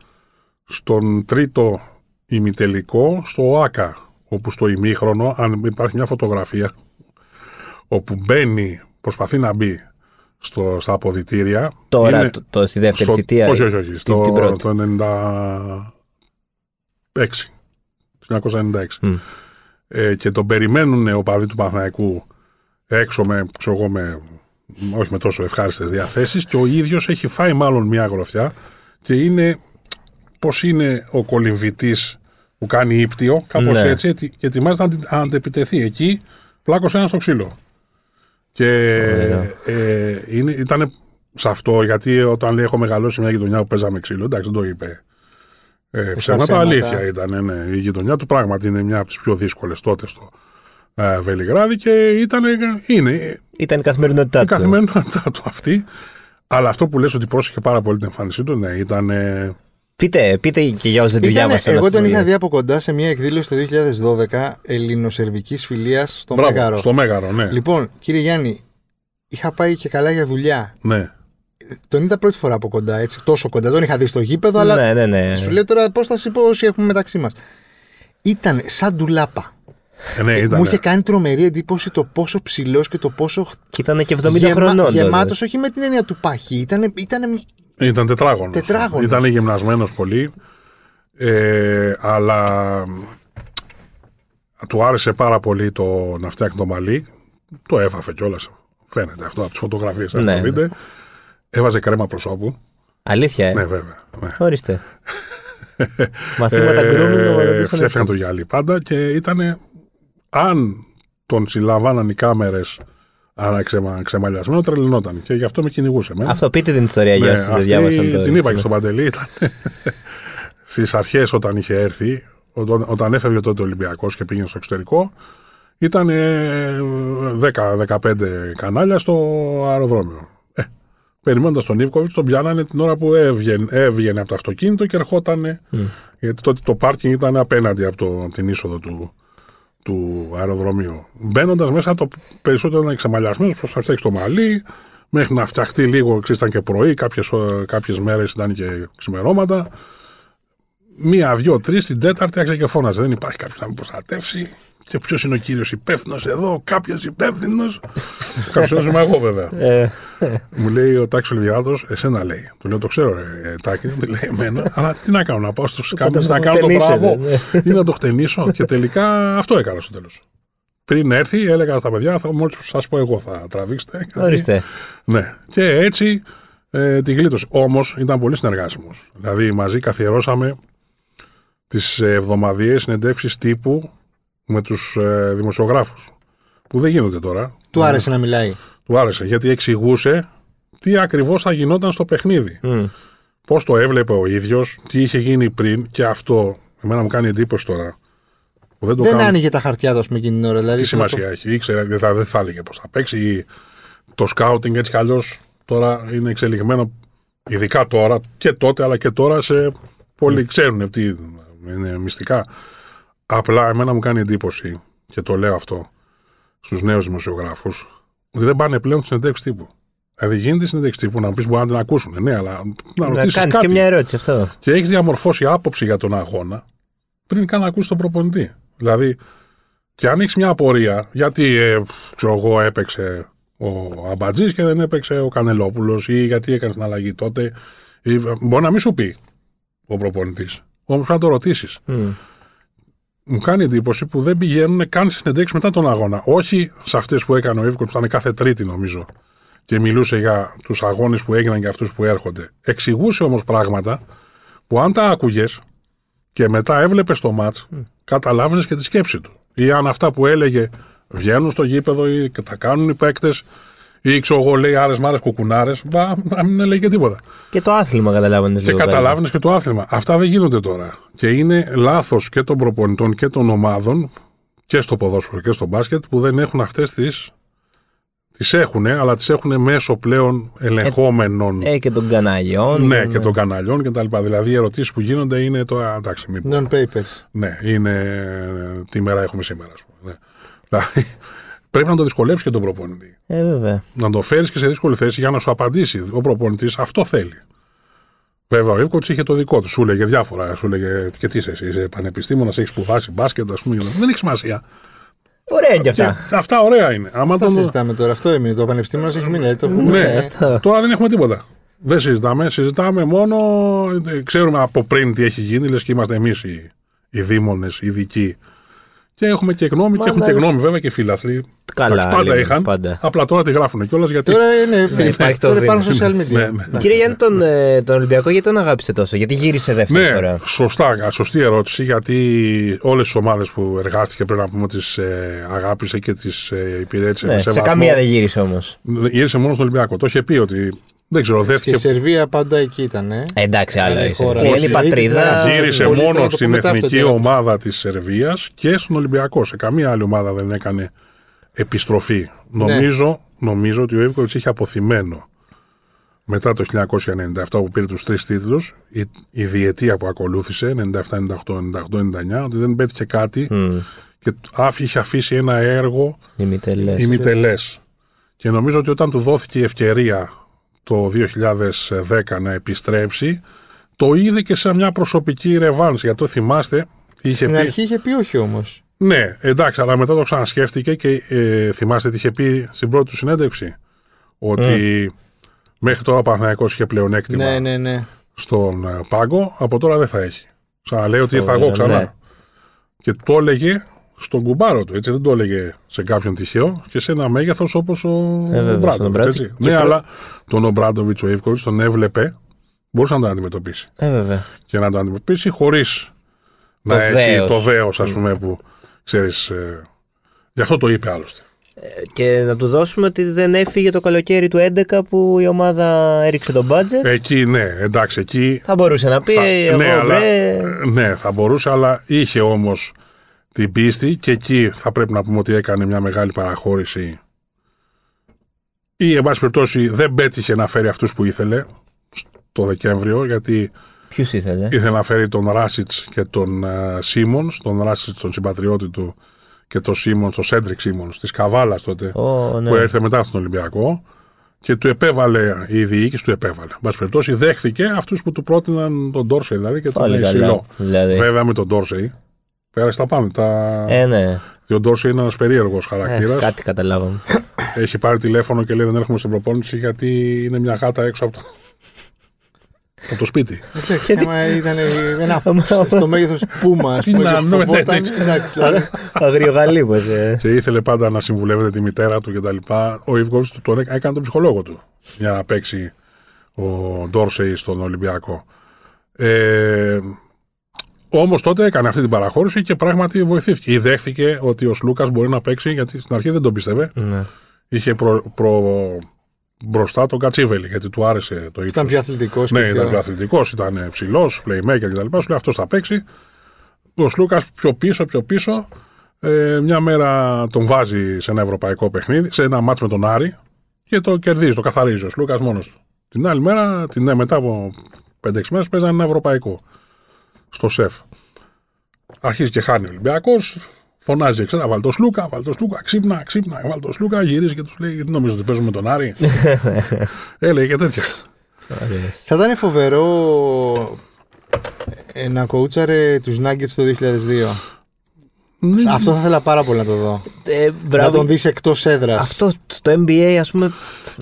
στον τρίτο ημιτελικό στο ΟΑΚΑ. όπου στο ημίχρονο, αν υπάρχει μια φωτογραφία, όπου μπαίνει, προσπαθεί να μπει στο, στα αποδητήρια. Τώρα, είναι το, το, στη δεύτερη στο- θητεία. Όχι, όχι, όχι. στην- Στο, την πρώτη. το 96. 1996. Μμ. Ε, και τον περιμένουν ο παδί του Παναθηναϊκού έξω με, ξέρω εγώ, με, όχι με τόσο ευχάριστες διαθέσεις και ο ίδιος έχει φάει μάλλον μια γροθιά και είναι πώς είναι ο κολυμβητής που κάνει ύπτιο, κάπως Ναι. έτσι, ετι- και ετοιμάζεται να αντι- να αντεπιτεθεί. Εκεί πλάκωσε ένα στο ξύλο. Και Ωραία. ε, είναι, ήταν σε αυτό, γιατί όταν λέει έχω μεγαλώσει σε μια γειτονιά που παίζαμε ξύλο, εντάξει δεν το είπε. Ε, ψέματα, ψέματα. αλήθεια ήταν. Ναι. Η γειτονιά του πράγματι είναι μια από τις πιο δύσκολες τότε στο ε, Βελιγράδι και ήταν, είναι Ήταν η καθημερινότητά η του. καθημερινότητά του αυτή. Αλλά αυτό που λες ότι πρόσεχε πάρα πολύ την εμφάνισή του, ναι, ήταν. ε, Πείτε, πείτε και για όσοι δεν τη Ήτανε- διάβασαν. εγώ αυτή τον τη- είχα δει από κοντά σε μια εκδήλωση το 2012 ελληνοσερβικής φιλίας στο μπράβο, Μέγαρο. Στο Μέγαρο, ναι. Λοιπόν, κύριε Γιάννη, είχα πάει και καλά για δουλειά. ναι. Τον είδα πρώτη φορά από κοντά, έτσι, τόσο κοντά. Τον είχα δει στο γήπεδο, αλλά Ναι, ναι, ναι. σου λέω τώρα πώς θα σου πω όσοι έχουμε μεταξύ μας. Ήταν σαν ντουλάπα. Ε, ναι, ήταν. Μου είχε κάνει τρομερή εντύπωση το πόσο ψηλός και το πόσο Και ήταν και 70 χρονών. τότε. γεμάτος, όχι με την έννοια του πάχη. Ήταν, ήτανε Ήταν τετράγωνος. Τετράγωνος. Ήταν γυμνασμένος πολύ. Ε, αλλά του άρεσε πάρα πολύ το να φτιάχνει το μαλλί. Το έφαφε κιόλας. Φαίνεται αυτό από τις φωτογραφίες. αν Ναι, το δείτε. Έβαζε κρέμα προσώπου. Αλήθεια, ε; Ναι, βέβαια. Ναι. Ορίστε. Μαθήματα grooming να Ε, μαθαίνουν Φτιάχναν το γυαλί πάντα και ήταν. Αν τον συλλαμβάναν οι κάμερες αναξεμαλιασμένο, τρελνόταν. Και γι' αυτό με κυνηγούσε. εμένα. Αυτό πείτε την ιστορία για Ναι, όσοι δεν αυτή διάβασαν το. Την είπα και στον Παντελή. Ήταν στις αρχές όταν είχε έρθει, όταν, όταν έφευγε τότε ο Ολυμπιακός και πήγαινε στο εξωτερικό, ήταν 10-15 κανάλια στο αεροδρόμιο. Ε, Περιμένοντας τον Ιβκοβιτ, τον πιάνανε την ώρα που έβγαινε, έβγαινε από το αυτοκίνητο και ερχόταν. Γιατί τότε το πάρκινγκ ήταν απέναντι από, το, από την είσοδο του, του αεροδρομίου. Μπαίνοντας μέσα, το περισσότερο ήταν εξεμαλιασμένο προ να φτιάξει το μαλλί, μέχρι να φτιαχτεί λίγο. Ξέρεις, ήταν και πρωί, κάποιες μέρες ήταν και ξημερώματα. Μία, δύο, τρεις, την τέταρτη άρχισε και φώναζε. Δεν υπάρχει κάποιος να με προστατεύσει. Και ποιος είναι ο κύριος υπεύθυνος εδώ, κάποιος υπεύθυνος. κάποιο είμαι εγώ βέβαια. Ε, Μου λέει ο Τάκη Ολυβιάδο, εσένα λέει. Του λέω το ξέρω, ρε, Τάκη, δεν τη λέει εμένα. αλλά τι να κάνω, να πάω στους κάμερε να να το κάνω το χτενίσετε, μπράβο ναι. ή να το χτενίσω. και τελικά αυτό έκανα στο τέλος. Πριν έρθει, έλεγα στα παιδιά, θα, μόλις σας πω εγώ θα τραβήξετε. γιατί- ορίστε. Ναι. Και έτσι ε, τη γλίτωσε. Όμως ήταν πολύ συνεργάσιμος. Δηλαδή μαζί καθιερώσαμε τις εβδομαδιαίες συνεντεύξεις τύπου με τους ε, δημοσιογράφους. Που δεν γίνονται τώρα. Του άρεσε να μιλάει. Του άρεσε γιατί εξηγούσε τι ακριβώς θα γινόταν στο παιχνίδι. Μμ. Πώς το έβλεπε ο ίδιος, τι είχε γίνει πριν και αυτό εμένα μου κάνει εντύπωση τώρα. Που δεν το Δεν κάνουν. άνοιγε τα χαρτιά του ας πούμε, εκείνη την ώρα. Δηλαδή, Τι σημασία έχει, ήξερε, δεν θα, δεν θα έλεγε πώς θα παίξει. ή Το σκάουτινγκ έτσι κι αλλιώς τώρα είναι εξελιγμένο, ειδικά τώρα και τότε, αλλά και τώρα σε. Πολλοί ξέρουν τι είναι μυστικά. Απλά εμένα μου κάνει εντύπωση και το λέω αυτό στους νέους δημοσιογράφους ότι δεν πάνε πλέον στη συνεντεύξη τύπου. Δηλαδή γίνεται η συνέντευξη τύπου να πεις μπορεί να την ακούσουν. Ναι, αλλά να Να ρωτήσεις κάνεις κάτι. και μια ερώτηση αυτό. Και έχεις διαμορφώσει άποψη για τον αγώνα πριν καν να ακούσεις τον προπονητή. Δηλαδή, και αν έχεις μια απορία, γιατί ε, ξέρω εγώ έπαιξε ο Αμπατζής και δεν έπαιξε ο Κανελόπουλος, ή γιατί έκανες την αλλαγή τότε. Ή, μπορεί να μην σου πει ο προπονητής. Όμως να το ρωτήσεις. Μμ. Μου κάνει εντύπωση που δεν πηγαίνουν καν στι συνεντεύξεις μετά τον αγώνα. Όχι σε αυτές που έκανε ο Εύκολο, που ήταν κάθε Τρίτη νομίζω. Και μιλούσε για τους αγώνες που έγιναν και αυτούς που έρχονται. Εξηγούσε όμως πράγματα που αν τα άκουγες και μετά έβλεπες το ματ, καταλάβαινες και τη σκέψη του. Ή αν αυτά που έλεγε βγαίνουν στο γήπεδο ή και τα κάνουν οι παίκτες, ή ξέρω εγώ λέει άρες μάρε κουκουνάρες, να μην έλεγε τίποτα. Και το άθλημα καταλάβανε Και καταλάβαινες και το άθλημα. Αυτά δεν γίνονται τώρα. Και είναι λάθος και των προπονητών και των ομάδων και στο ποδόσφαιρο και στο μπάσκετ που δεν έχουν αυτές τις. Τις έχουν, αλλά τις έχουν μέσω πλέον ελεγχόμενων. Ε, και των καναλιών. ναι, και των καναλιών κτλ. Δηλαδή οι ερωτήσεις που γίνονται είναι το. α, Εντάξει, μην πω. Non-papers. Ναι, είναι. Τι μέρα έχουμε σήμερα, ας πούμε. Ναι. Δηλαδή, πρέπει να το δυσκολέψει και τον προπονητή. Ε, βέβαια. Να το φέρεις και σε δύσκολη θέση για να σου απαντήσει. Ο προπονητής αυτό θέλει. Βέβαια, ο Εύκοτ είχε το δικό του. Σου έλεγε διάφορα. Σου έλεγε και τι είσαι, εσύ, είσαι πανεπιστήμονας, έχεις σπουδάσει μπάσκετ, ας πούμε. Δεν έχει σημασία. Ωραία είναι και αυτά. Και αυτά ωραία είναι. Άμα Τα τον- συζητάμε τώρα. Αυτό έμεινε. Το πανεπιστήμιο μα έχει μείνει. δηλαδή Το έχουμε. Ναι, ε, αυτό. τώρα δεν έχουμε τίποτα. Δεν συζητάμε. Συζητάμε μόνο. ε, Ξέρουμε από πριν τι έχει γίνει, λες και είμαστε εμείς οι, οι δήμονες, οι ειδικοί. Και έχουμε και γνώμη Μα και έχουν να- και γνώμη βέβαια και φίλαθλοι. Καλά, Εντάξει, πάντα λίγο, είχαν. πάντα. Απλά τώρα τη γράφουν κιόλας γιατί. Τώρα είναι. υπάρχει το Τώρα βήμα. υπάρχουν social media. Ναι, ναι. Εντάξει. Κύριε Γιάννη, τον, ε, τον Ολυμπιακό γιατί τον αγάπησε τόσο, γιατί γύρισε δεύτερη Ναι, φορά; σωστά, σωστή ερώτηση γιατί όλες τις ομάδες που εργάστηκε πρέπει να πούμε τις ε, αγάπησε και τις ε, υπηρέτησε Ναι, με σε σεβασμό. καμία δεν γύρισε όμως. Γύρισε μόνος στον Ολυμπιακό. Το είχε πει ότι δεν ξέρω, Και η δέθηκε Σερβία πάντα εκεί ήταν. Ε. Εντάξει, άλλο Άλλη η χώρα. Σερβία. Είναι η Όχι, πατρίδα. ήταν- Γύρισε πολύ, θέλω μόνο να το στην πω μετά αυτό εθνική τι έγραψε. ομάδα της Σερβίας και στον Ολυμπιακό. Σε καμία άλλη ομάδα δεν έκανε επιστροφή. Ναι. Νομίζω, νομίζω ότι ο Εύκοβιτς είχε αποθυμένο μετά το 1997 που πήρε τους τρεις τίτλους, η, η διετία που ακολούθησε, 97, 98, 98, 99, ότι δεν πέτυχε κάτι Μμ, και άφη- είχε αφήσει ένα έργο ημιτελές. ημιτελές. Και νομίζω ότι όταν του δόθηκε η ευκαιρία το 2010 να επιστρέψει, το είδε και σε μια προσωπική ρεβάνση. Γιατί το θυμάστε, είχε Στην πει. αρχή είχε πει όχι όμως. Ναι, εντάξει, αλλά μετά το ξανασκέφτηκε και ε, θυμάστε τι είχε πει στην πρώτη του συνέντευξη. Ότι μέχρι τώρα ο Παναθηναϊκός είχε πλεονέκτημα Ναι, ναι, ναι. στον ε, πάγκο, από τώρα δεν θα έχει. Ξαναλέω ότι ήρθα Φοβερό, εγώ ξανά. ναι. Και το έλεγε στον κουμπάρο του, έτσι δεν το έλεγε σε κάποιον τυχαίο και σε ένα μέγεθος όπως ο Ε, βέβαια, στον Μπράντοβιτ. Μπράντοβιτ. έτσι. Και Ναι, προ- αλλά τον Ομπράντοβιτς ο Ιβκοβιτ τον έβλεπε, μπορούσε να τον αντιμετωπίσει. Ε, βέβαια. Και να τον αντιμετωπίσει χωρίς να έχει δέος. το δέος, ας πούμε, που ξέρεις. γι' αυτό το είπε άλλωστε. Και να του δώσουμε ότι δεν έφυγε το καλοκαίρι του 11 που η ομάδα έριξε τον budget. Εκεί, ναι, εντάξει, εκεί. Θα μπορούσε να πει, θα- εγώ ναι, αλλά, μπρε, ναι, θα μπορούσε, αλλά είχε όμως την πίστη και εκεί θα πρέπει να πούμε ότι έκανε μια μεγάλη παραχώρηση ή εν πάση περιπτώσει δεν πέτυχε να φέρει αυτούς που ήθελε το Δεκέμβριο γιατί ποιους ήθελε; ήθελε να φέρει τον Ράσιτς και τον uh, Σίμονς τον Ράσιτς τον συμπατριώτη του και τον Σίμονς, τον Σέντρικ Σίμονς της Καβάλας τότε Ω, ναι. που έρθε μετά στον Ολυμπιακό και του επέβαλε η διοίκηση, του επέβαλε. Εν πάση περιπτώσει, δέχθηκε αυτούς που του πρότειναν τον Ντόρσεϊ δηλαδή και τον Πάλι καλά. Ισηλό. Δηλαδή. Βέβαια με τον Ντόρσεϊ πέρασε τα πάνω. Τα... Ε, ναι. Ο Ντόρσεϊ είναι ένας περίεργος χαρακτήρας. Ε, κάτι καταλάβαμε. Έχει πάρει τηλέφωνο και λέει δεν έρχομαι στην προπόνηση γιατί είναι μια γάτα έξω από το, από το σπίτι. Εντάξει, άμα ήταν ένα στο μέγεθος πούμα, α Τι πούμε. να και νόημα, φοβόταν, έτσι. Εντάξει, δηλαδή. Αγριογαλίπος. Ε. και ήθελε πάντα να συμβουλεύεται τη μητέρα του κτλ. Ο Ιβκοβιτ του τον έκανε τον ψυχολόγο του για να παίξει ο Ντόρσεϊ στον Ολυμπιακό. Ε, Όμως τότε έκανε αυτή την παραχώρηση και πράγματι βοηθήθηκε. Ή δέχθηκε ότι ο Σλούκας μπορεί να παίξει, γιατί στην αρχή δεν τον πίστευε. Ναι. Είχε προ, προ- μπροστά τον Κατσίβελη, γιατί του άρεσε το ύψος. Ήταν πιο αθλητικός. Ναι, ήταν πιο αθλητικός, ήταν ψηλός, playmaker κτλ. Σου λέει αυτός θα παίξει. Ο Σλούκας πιο πίσω, πιο πίσω. Ε, μια μέρα τον βάζει σε ένα ευρωπαϊκό παιχνίδι, σε ένα μάτς με τον Άρη και το κερδίζει, το καθαρίζει ο Σλούκας μόνος του. Την άλλη μέρα, την, ναι, μετά από 5-6 μέρες, παίζανε ένα ευρωπαϊκό στο σεφ. Αρχίζει και χάνει ο Ολυμπιακός. Φωνάζει ξανά, βάλει το Σλούκα, βάλει το Σλούκα, ξύπνα, ξύπνα, βάλει το Σλούκα, γυρίζει και τους λέει: Γιατί νομίζω ότι παίζουμε με τον Άρη; Έλεγε και τέτοια. Ωραία. Θα ήταν φοβερό ε, να κοούτσαρε τους Nuggets το 2002. Αυτό θα ήθελα πάρα πολύ να το δω. Ε, Να μπράβο. τον δεις εκτός έδρας. Αυτό στο NBA, ας πούμε.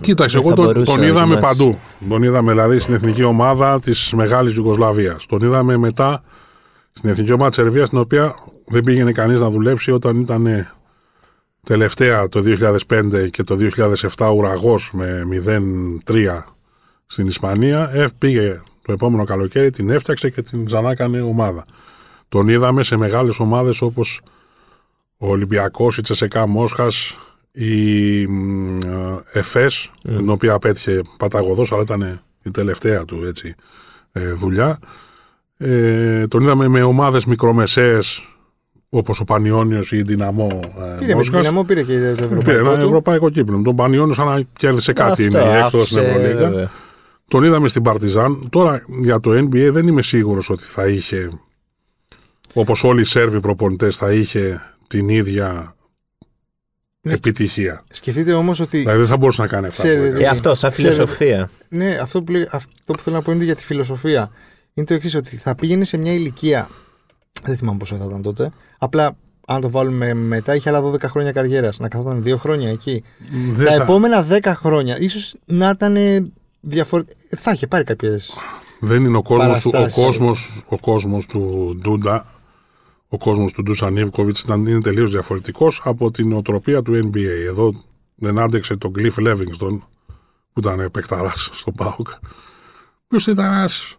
Κοίταξε, δεν εγώ θα τον, μπορούσε τον να είδαμε δοκιμάσει. παντού. Τον είδαμε δηλαδή στην εθνική ομάδα της Μεγάλης Ιουγκοσλαβίας. Τον είδαμε μετά στην εθνική ομάδα της Σερβίας, την οποία δεν πήγαινε κανείς να δουλέψει όταν ήταν ε, τελευταία το 2005 και το 2007 ουραγός με 0-3 στην Ισπανία. Ε, πήγε το επόμενο καλοκαίρι, την έφτιαξε και την ξανά έκανε ομάδα. Τον είδαμε σε μεγάλες ομάδες όπως ο Ολυμπιακός, η Τσεσεκά Μόσχας, η μ, ε, ΕΦΕΣ, την οποία πέτυχε παταγωδός, αλλά ήταν η τελευταία του έτσι, ε, δουλειά. Ε, τον είδαμε με ομάδες μικρομεσαίες, όπως ο Πανιόνιος ή η Δυναμό ε, Πήρε με την Μόσχας. δυναμό, πήρε και το Πήρε ευρωπαϊκό. ένα του. ευρωπαϊκό κύπνο. Τον Πανιόνιος σαν να κέρδισε κάτι Αυτό, είναι η έξοδος στην άφησε, Ευρωλίγα. βέβαια. Τον είδαμε στην Παρτιζάν. Τώρα για το NBA δεν είμαι σίγουρος ότι θα είχε, όπως όλοι οι Σέρβοι προπονητές, θα είχε την ίδια Ναι. επιτυχία. Σκεφτείτε όμως ότι. Δηλαδή δεν θα μπορούσε να κάνει αυτά. Ξέρετε, που έκανε. Και αυτό, σαν Ξέρετε- φιλοσοφία. Ναι, αυτό που, λέει, αυτό που θέλω να πω είναι για τη φιλοσοφία. Είναι το εξής, ότι θα πήγαινε σε μια ηλικία. Δεν θυμάμαι πόσο θα ήταν τότε. Απλά, αν το βάλουμε μετά, είχε άλλα 12 χρόνια καριέρας. Να καθόταν δύο χρόνια εκεί. Δεν Τα θα- επόμενα 10 χρόνια ίσως να ήταν διαφορετικά. Θα είχε πάρει κάποιες. Δεν είναι ο κόσμος του, ο Παραστάσεις. κόσμος, ο κόσμος του Ντούντα, ο κόσμος του Ντούσαν Νίβκοβιτς ήταν, είναι τελείως διαφορετικός από την οτροπία του NBA. Εδώ δεν άντεξε τον Cliff Levingston, που ήταν παικταράς στο ΠΑΟΚ, ποιος ήταν ένας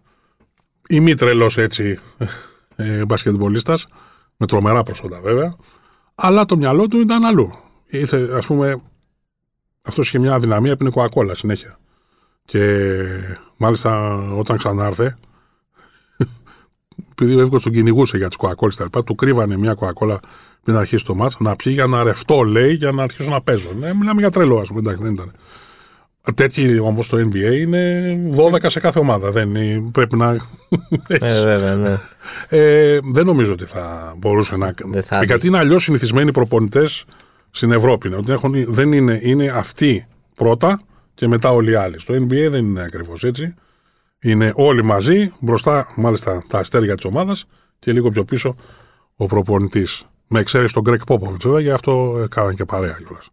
ημίτρελος έτσι ε, μπασκετμπολίστας, με τρομερά προσόντα βέβαια, αλλά το μυαλό του ήταν αλλού. Ήθε, ας πούμε, αυτός είχε μια αδυναμία, έπινε κοκακόλα συνέχεια. Και μάλιστα όταν ξανάρθε, επειδή ο Εύκο τον κυνηγούσε για τις κοκακόλε τα λοιπά, του κρύβανε μια κοκακόλα πριν αρχίσει το μάτς, να πιει για να ρευτώ, λέει, για να αρχίσω να παίζω. Ναι, μιλάμε για τρελό, α πούμε, εντάξει, δεν ήταν. Τέτοιοι όμως το NBA είναι 12 σε κάθε ομάδα. Δεν είναι, πρέπει να. Ε, βέβαια, ναι. Ε, δεν νομίζω ότι θα μπορούσε να. Δεν θα γιατί είναι αλλιώς συνηθισμένοι προπονητές στην Ευρώπη. είναι Ότι έχουν, δεν είναι, είναι αυτοί πρώτα και μετά όλοι οι άλλοι. Στο NBA δεν είναι ακριβώς έτσι. Είναι όλοι μαζί, μπροστά μάλιστα τα αστέρια της ομάδας και λίγο πιο πίσω ο προπονητής. Με εξαίρεση τον Γκρέκ Πόποβιτ, βέβαια, γι' αυτό έκαναν και παρέα κιόλας.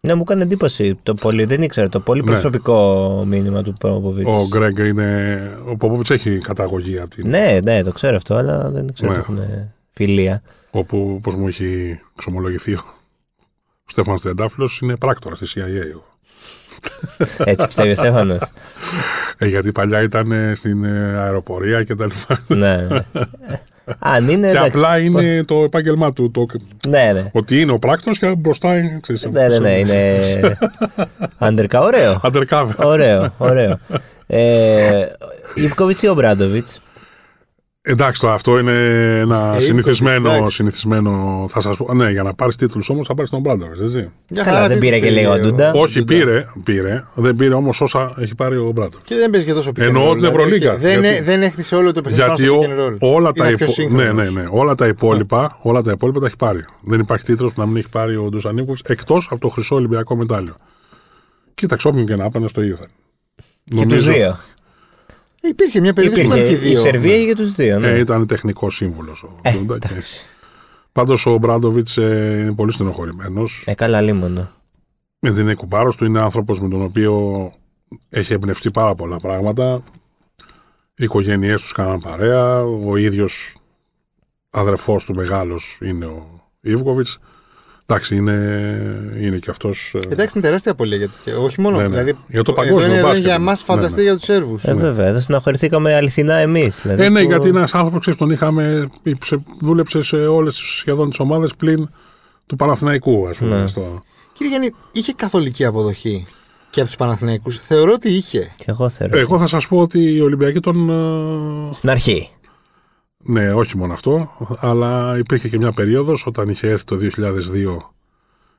Ναι, μου έκανε εντύπωση το πολύ, δεν ήξερα, το πολύ Ναι. προσωπικό μήνυμα του Πόποβιτ. Ο Γκρέκ είναι. Ο Πόποβιτ έχει καταγωγή από την. Ναι, ναι, το ξέρω αυτό, αλλά δεν ξέρω Ναι. ότι έχουν φιλία. Όπου, όπως μου έχει εξομολογηθεί ο Στέφανος Τριαντάφυλλος, είναι πράκτορα στη CIA. Έτσι πιστεύει ο Στέφανος. Ε, γιατί παλιά ήταν ε, στην ε, αεροπορία και τα λοιπά. ναι, ναι. Αν είναι. και εντάξει. απλά είναι το επάγγελμά του. Το, Ναι, ναι. ότι είναι ο πράκτορας και μπροστά είναι. Ξέρεις, Ναι, ναι, ναι, είναι. Undercover. Ωραίο. Undercover. Ωραίο, ωραίο. Ε, Ιβκοβιτς ή ο Μπράντοβιτς. Εντάξει, το, αυτό είναι ένα Ε, συνηθισμένο, εντάξει. συνηθισμένο. Θα σας πω. Ναι, για να πάρεις τίτλους όμως θα πάρεις τον Μπράντοβιτ, έτσι. Μια Καλά, δεν τέτοιο πήρε και λίγο ο- Ντούντα. Όχι, πήρε, πήρε. Δεν πήρε όμως όσα έχει πάρει ο Μπράντοβιτ. Και δεν παίζει και τόσο pick and Εννοώ roll, την δηλαδή, Ευρωλίγκα, και Δεν, γιατί- δεν έχτισε όλο το παιχνίδι Γιατί πάνω ο- στο pick and roll. όλα, τα Είναι πιο υπο... ναι, σύγχρονος. ναι, ναι. όλα τα υπόλοιπα, όλα τα υπόλοιπα τα έχει πάρει. Δεν υπάρχει τίτλος που να μην έχει πάρει ο Ντουσανίκοβιτ εκτός από το χρυσό Ολυμπιακό μετάλλιο. Κοίταξε, όποιον και να πάνε στο ίδιο θα είναι. Και τους δύο. Ε, Υπήρχε μια περίπτωση που Υπήρχε ήταν και η δύο. Σερβία είχε τους δύο. ναι. Ε, ήταν τεχνικός σύμβουλος ο Ε, Ντούντα. και- εντάξει. Πάντως ο Μπράντοβιτς ε, είναι πολύ στενοχωρημένος. Ε, καλά λίμωνο. Δεν είναι κουμπάρος του, είναι άνθρωπος με τον οποίο έχει εμπνευστεί πάρα πολλά πράγματα. Οι οικογένειές τους κάναν παρέα. Ο ίδιος αδερφός του μεγάλος είναι ο Ιβκοβιτς. Εντάξει, είναι, είναι και αυτός. Εντάξει, είναι τεράστια απώλεια. Γιατί, και όχι μόνο. Ναι, ναι. Δηλαδή, Για το εδώ παγκόσμιο είναι, εδώ είναι μπάσκετ. για εμά Ναι, φανταστεί ναι. για τους Σέρβους. Ε, βέβαια, εδώ στεναχωρηθήκαμε αληθινά εμείς. Δηλαδή, Ε, ναι, που- γιατί είναι ένας άνθρωπος που τον είχαμε. σε- Δούλεψε σε όλες σχεδόν τις ομάδες πλην του Παναθηναϊκού, ας πούμε. Ναι. Στο... Κύριε Γιάννη, είχε καθολική αποδοχή και από τους Παναθηναϊκούς; Θεωρώ ότι είχε. Και εγώ θέλω. Εγώ θα σας πω ότι οι Ολυμπιακοί τον. ε, Στην αρχή. Ναι, όχι μόνο αυτό, αλλά υπήρχε και μια περίοδος όταν είχε έρθει το 2002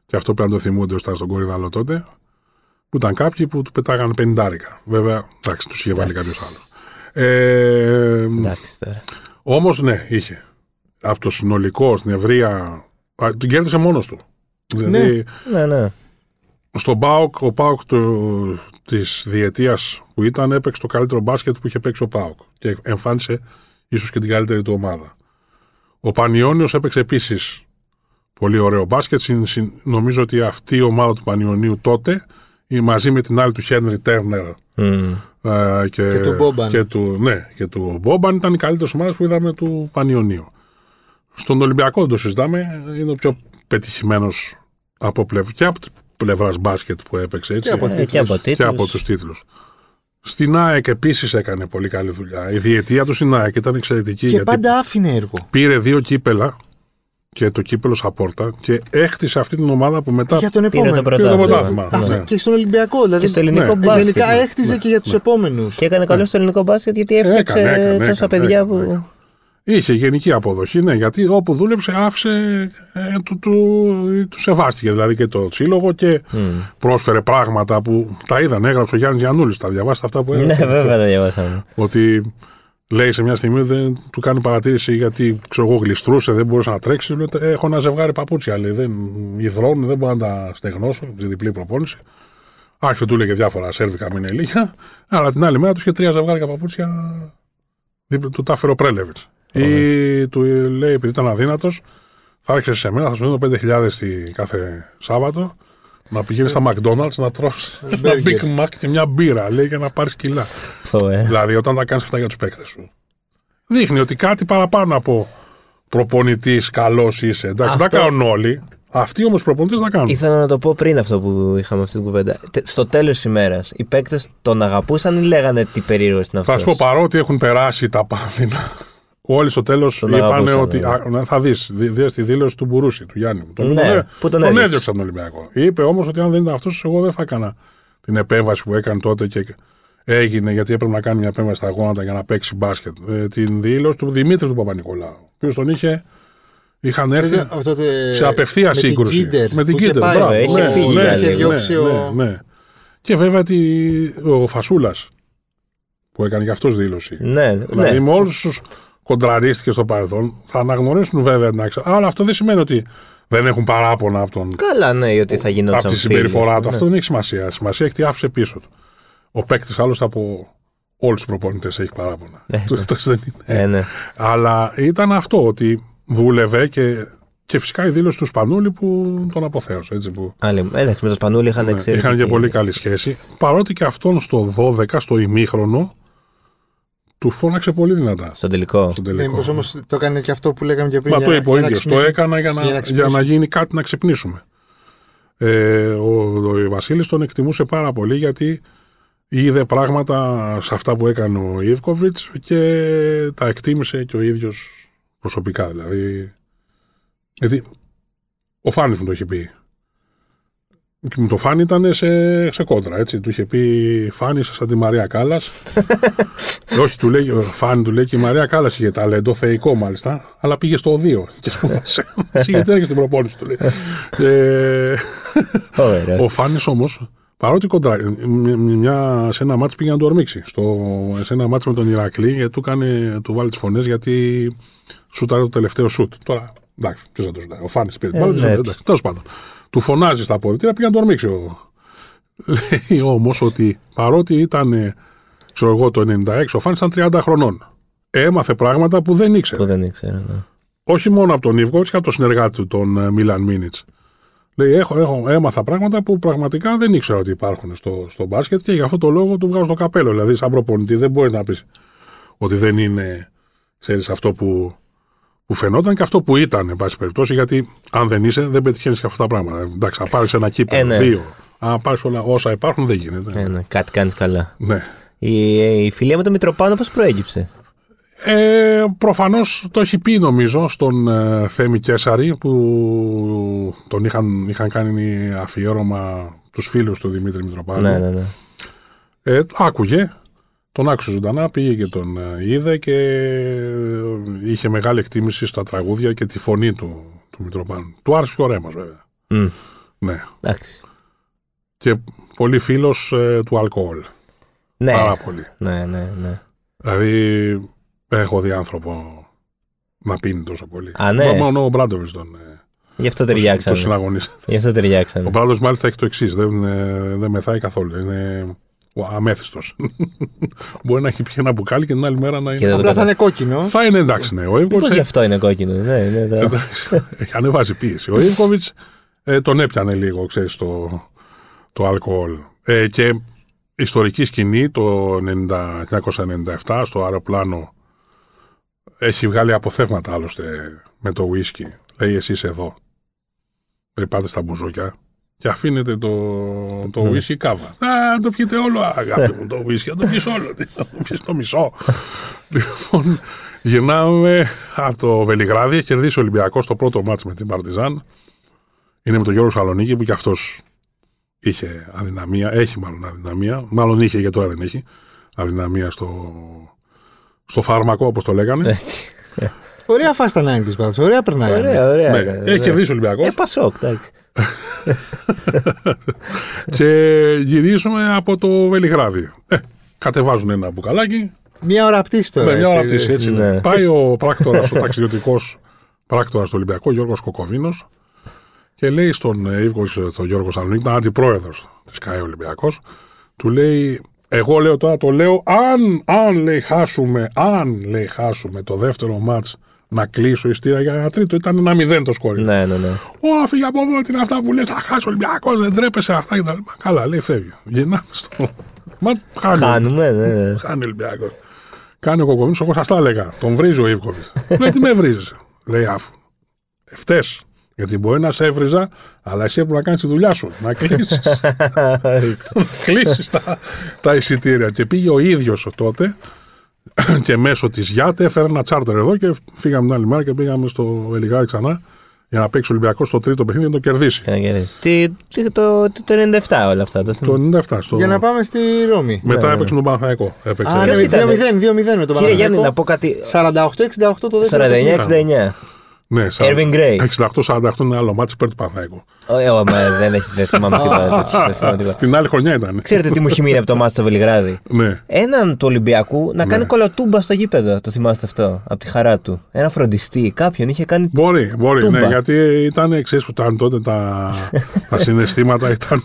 και αυτό πρέπει να το θυμούνται ώστε στον Κορυδαλό τότε, που ήταν κάποιοι που του πετάγανε πενιντάρικα. Βέβαια, εντάξει, τους είχε βάλει κάποιος Εντάξει. άλλος. Ε, Εντάξει τώρα. Όμως, ναι, είχε. Από το συνολικό, στην ευρεία. α, Την κέρδισε μόνος του. Δηλαδή, Ναι, ναι. στον Πάοκ, ο Πάοκ της διετίας που ήταν έπαιξε το καλύτερο μπάσκετ που είχε παίξει ο Πάοκ και εμφάνισε ίσως και την καλύτερη του ομάδα. Ο Πανιόνιος έπαιξε επίσης πολύ ωραίο μπάσκετ. Συν- συν- νομίζω ότι αυτή η ομάδα του Πανιωνίου τότε ή μαζί με την άλλη του Χένρι Τέρνερ Μμ. ε, και, Και του Μπόμπαν. Και του, ναι, και του Μπόμπαν ήταν οι καλύτερε ομάδε που είδαμε του Πανιωνίου. Στον Ολυμπιακό δεν το συζητάμε, είναι ο πιο πετυχημένος από πλευρά και από πλευράς μπάσκετ που έπαιξε έτσι. Και από Ε, και από και τίτλους. από τους τίτλους. Στην ΑΕΚ επίσης έκανε πολύ καλή δουλειά. Η διετία του στην ΑΕΚ ήταν εξαιρετική Και γιατί πάντα άφηνε έργο. πήρε δύο κύπελα και το κύπελο Σαπόρτα και έχτισε αυτή την ομάδα που μετά Για τον Πήρε το επόμενο. πήρε το πρωτάθλημα. πρωτάθλημα. Αυτό Ναι. Και στον Ολυμπιακό. Δηλαδή, Και στο ελληνικό Ναι. μπάσκετ. Γενικά ναι, έχτιζε ναι, και για τους ναι. επόμενους. Και έκανε καλό στο ελληνικό μπάσκετ γιατί έφτιαξε Έκανε, έκανε, τόσα έκανε, παιδιά έκανε, που. Έκανε. Είχε γενική αποδοχή, ναι, γιατί όπου δούλεψε άφησε, ε, του, του, του σεβάστηκε δηλαδή και το σύλλογο και Μμ. πρόσφερε πράγματα που τα είδαν, έγραψε ο Γιάννης Γιαννούλης, τα διαβάσετε αυτά που Ναι, έγραψε. βέβαια τα διαβάσαμε. Ότι Λέει σε μια στιγμή δεν του κάνει παρατήρηση γιατί ξέρω εγώ γλιστρούσε, δεν μπορούσε να τρέξει. Λέει, έχω ένα ζευγάρι παπούτσια. Λέει, δεν υδρώνουν, δεν μπορώ να τα στεγνώσω. Τη διπλή προπόνηση. Άρχισε του λέγε διάφορα σέρβικα μην ηλίθια. Αλλά την άλλη μέρα τους είχε τρία ζευγάρια παπούτσια. δίπλα- Του τα έφερε ο Πρέλεβιτς. Ή του λέει επειδή ήταν αδύνατος, θα έρχεσαι σε μένα, θα σου δίνω 5.000 τη κάθε Σάββατο να πηγαίνεις στα McDonald's να τρως ένα Burger. Big Mac και μια μπύρα, λέει, για να πάρεις κιλά. Φοβερά. Δηλαδή, όταν τα κάνεις αυτά για τους παίκτες σου, δείχνει ότι κάτι παραπάνω από προπονητής καλός είσαι. Εντάξει, Αυτό- τα κάνουν όλοι. Αυτοί όμως προπονητές τα κάνουν. Ήθελα να το πω πριν αυτό που είχαμε αυτή την κουβέντα. Τε- Στο τέλος της ημέρας, οι παίκτες τον αγαπούσαν ή λέγανε τι περίεργο είναι αυτό. Θα σου πω παρότι έχουν περάσει τα πάνθυνα. Όλοι στο τέλος Τον είπαν αγαπούσαν, ότι. ναι. α, ναι, θα δεις, δεις τη δήλωση του Μπουρούση, του Γιάννη. μου. Τον, Ναι, τον, που τον τον έδιωξε. έδιωξε από τον Ολυμπιακό. Είπε όμως ότι αν δεν ήταν αυτός, εγώ δεν θα έκανα την επέμβαση που έκανε τότε και έγινε γιατί έπρεπε να κάνει μια επέμβαση στα γόνατα για να παίξει μπάσκετ. Ε, την δήλωση του Δημήτρη του Παπα-Νικολάου. Ο οποίος τον είχε. Είχαν έρθει Δηλαδή, αυτό το- σε απευθεία με την σύγκρουση. Κίντερ με την που είχε Κίντερ. πάει. μπράβο. Είχε ναι, φύγει ναι, για ναι, λίγο. Είχε διώξει ναι, ο- ναι. Και βέβαια τη, ο Φασούλας που έκανε και αυτός δήλωση. Ναι, Δηλαδή ναι. με όλους τους κοντραρίστηκε στο παρελθόν θα αναγνωρίσουν βέβαια την άξια. Αλλά αυτό δεν σημαίνει ότι δεν έχουν παράπονα από, τον, Καλά, ναι, ότι θα γινόταν. από τη συμπεριφορά του. φίλος. Αυτό δεν έχει σημασία. Σημασία έχει τι άφησε πίσω του. Ο παίκτης άλλωστε από όλους τους προπονητές έχει παράπονα. Ναι, Του- αυτός δεν είναι. Ε, ναι. Αλλά ήταν αυτό ότι δούλευε και, και φυσικά η δήλωση του Σπανούλη που τον αποθέωσε. Έτσι, που, Άλλη, εντάξει, με το Σπανούλη είχαν ναι, εξαιρετική. είχαν και πολύ καλή σχέση. Παρότι και αυτόν στο 12, στο ημίχρονο, του φώναξε πολύ δυνατά. Στον τελικό. Στον Ναι, τελικό. μήπως όμως το έκανε και αυτό που λέγαμε και πριν. Μα για το να- είπε ο για να ίδιος. Το ξυπνήσουμε. έκανα για να, Για να για ξυπνήσουμε. να γίνει κάτι να ξυπνήσουμε. Ε, ο, ο Βασίλης τον εκτιμούσε πάρα πολύ γιατί είδε πράγματα σε αυτά που έκανε ο Ιβκοβιτς και τα εκτίμησε και ο ίδιος προσωπικά. Δηλαδή. Γιατί ο Φάνης μου το είχε πει. Και μου το Φάνη ήταν σε, σε κόντρα, έτσι. Του είχε πει Φάνη σαν τη Μαρία Κάλλας. Όχι, του λέει, ο Φάνη του λέει και η Μαρία Κάλλας είχε ταλέντο, θεϊκό μάλιστα, αλλά πήγε στο 2 και σπούδασε. Εσύ γιατί έρχεσαι στην προπόνηση, του λέει. Ε, Ωραία. ο Φάνης όμως, παρότι κοντρά, μια, μια- σε ένα μάτσο πήγε να το ορμήξει. Στο, σε ένα μάτσο με τον Ηρακλή, γιατί του, κάνε, του βάλει τις φωνές γιατί σούταρε το τελευταίο σουτ. Τώρα, εντάξει, ποιος θα το σουτάρει. Ο Φάνης πήρε την Ε, μπάλα, δεν ναι. σουτάρει, εντάξει, τέλος πάντων. Του φωνάζει στα αποδητήρια, πήγε να το ορμήξει. Ο... Λέει όμως ότι παρότι ήταν, ε, ξέρω εγώ, το 96, ο Φάνης ήταν 30 χρονών. Έμαθε πράγματα που δεν ήξερε. Που δεν ήξερα. Ναι. Όχι μόνο από τον Ιβκοβιτ και από τον συνεργάτη του, τον Μίλαν Μίνιτς. Λέει: έχω, έχω, έμαθα πράγματα που πραγματικά δεν ήξερα ότι υπάρχουν στο, στο μπάσκετ και γι' αυτό το λόγο του βγάζω το καπέλο. Δηλαδή, σαν προπονητή, δεν μπορείς να πεις ότι δεν είναι ξέρεις, αυτό που, που φαινόταν και αυτό που ήταν, εν πάση περιπτώσει, γιατί αν δεν είσαι, δεν πετυχαίνεις και αυτά τα πράγματα. Εντάξει, θα πάρεις ένα κύπελο, Ε, ναι. δύο. Αν πάρεις όλα όσα υπάρχουν, δεν γίνεται. Ε, ναι, κάτι κάνεις καλά. Ναι. Η, η φιλία με τον Μητροπάνο πώς προέκυψε; Ε, προφανώς το έχει πει νομίζω στον ε, Θέμη Κέσαρη που τον είχαν, είχαν κάνει αφιέρωμα τους φίλους του Δημήτρη Μητροπάνου. Ναι, ναι, ναι. Ε, άκουγε, τον άκουσε ζωντανά, πήγε και τον ε, είδε και ε, είχε μεγάλη εκτίμηση στα τραγούδια και τη φωνή του, του Μητροπάνου. Του άρεσε και ο Ρέμος βέβαια. Μμ, Ναι. Εντάξει. Και πολύ φίλος ε, του αλκοόλ. Ναι. Πάρα πολύ. ναι, ναι, ναι. Δηλαδή έχω δει άνθρωπο να πίνει τόσο πολύ. Α, ναι. Μόνο ο Μπράντοβιτς τον, ε, Γι' αυτό τον ταιριάξανε. συναγωνίζεται. Γι' αυτό Ο ταιριάξανε. Μπράντοβιτς μάλιστα έχει το εξής. Δεν, ε, δεν μεθάει καθόλου. Είναι αμέθιστος. Μπορεί να έχει πιει ένα μπουκάλι και την άλλη μέρα να Και είναι. δεν το Απλά θα κατα- είναι κόκκινο. Θα είναι εντάξει, ναι. Ο Μήπως Ιβκοβιτ γι' αυτό είναι κόκκινο. Ναι, ναι, ναι. έχει ανεβάσει πίεση. Ο Ιβκοβιτς ε, τον έπιανε λίγο, ξέρεις, το, το αλκοόλ. Ε, και ιστορική σκηνή το 90 1997 στο αεροπλάνο έχει βγάλει αποθέματα άλλωστε με το ουίσκι. Λέει εσείς εδώ. Λέει πάτε στα μπουζούκια και αφήνετε το, το Ναι. ουίσκι κάβα. Α, το πιείτε όλο αγάπη μου το ουίσκι, θα το πιεις όλο. Τι, Θα το πιεις το μισό. λοιπόν, γυρνάμε από το Βελιγράδι, έχει κερδίσει ο Ολυμπιακός το πρώτο μάτς με την Παρτιζάν. Είναι με τον Γιώργο Σαλονίκη που κι αυτός είχε αδυναμία, έχει μάλλον αδυναμία, μάλλον είχε γιατί τώρα δεν έχει, αδυναμία στο, στο φάρμακο όπως το λέγανε. Έτσι. Ωραία φάση τα 90s πάντως. Ωραία περνάγανε. Ωραία, ωραία. Ναι, έκανε, έχει ναι. κερδίσει ο Ολυμπιακός Ε, Πασόκ, εντάξει. και γυρίζουμε από το Βελιγράδι. Ε, κατεβάζουν ένα μπουκαλάκι, Μια ώρα πτήση τώρα. Ναι, μια ώρα έτσι. πτήση, έτσι. Ναι. είναι. Πάει ο πράκτορας, ο ταξιδιωτικός πράκτορας του Ολυμπιακού, Γιώργος Κοκοβίνος, και λέει στον ε, Ιβκοβιτ, τον Γιώργο Σαλονίκη, ήταν αντιπρόεδρος της ΚΑΕ Ολυμπιακός, του λέει, εγώ λέω τώρα το λέω, αν, αν λέει χάσουμε, αν λέει χάσουμε το δεύτερο μάτς να κλείσω ειστήρια για ένα τρίτο, ήταν ένα μηδέν το σκόρ. Ναι, ναι, ναι. Ω, φύγε από εδώ, τι είναι αυτά που λέει, θα χάσει ο Ολυμπιακός, δεν τρέπεσαι αυτά και τα λοιπά. Καλά, λέει, φεύγει. Γυρνάμε στο. Μα χάνει. Χάνουμε, ναι, ναι. Χάνει ο Ολυμπιακός. Κάνει ο Κοκοβίνο, εγώ σα τα έλεγα. Τον βρίζει ο Ιβκοβιτς. λέει, τι με βρίζει. Λέει, αφού. Ευτές. Γιατί μπορεί να σε έβριζα, αλλά εσύ έπρεπε να κάνεις τη δουλειά σου. Να κλείσεις Ορίστε. κλείσεις τα, τα εισιτήρια. Και πήγε ο ίδιος τότε και μέσω της ΓΙΑΤ έφερε ένα τσάρτερ εδώ και φύγαμε την άλλη μέρα και πήγαμε στο Ελιγάδι ξανά για να παίξει ο Ολυμπιακός στο τρίτο παιχνίδι και να το κερδίσει. Και να κερδίσει. Τι, τι, το, τι, το 97 όλα αυτά. Το θυμάμαι. Το 97 στο. Για να πάμε στη Ρώμη. Μετά Ναι, έπαιξε τον Παναθαϊκό. Έπαιξε. Α, Ποιος ναι, ήταν, 2-0, 2-0 με τον Κύριε Γιάννη, να Παναθηναϊκό. πω κάτι. 48-68 το δεύτερο. 49-69. Ναι, Erving Gray. 68-48 είναι άλλο μάτι υπέρ του Παναθαϊκού. Ε, ε, μα δεν, έχει, δεν θυμάμαι τίποτα. τέτοιο, δεν θυμάμαι τίποτα. Την άλλη χρονιά ήταν. Ξέρετε τι μου έχει μείνει από το μάτι στο Βελιγράδι; Ναι. Έναν του Ολυμπιακού να κάνει Ναι. κολοτούμπα στο γήπεδο. Το θυμάστε αυτό. Από τη χαρά του. Ένα φροντιστή. Κάποιον είχε κάνει. Μπορεί, μπορεί, Τούμπα. ναι, γιατί ήταν, ξέρεις που ήταν τότε τα, τα συναισθήματα ήταν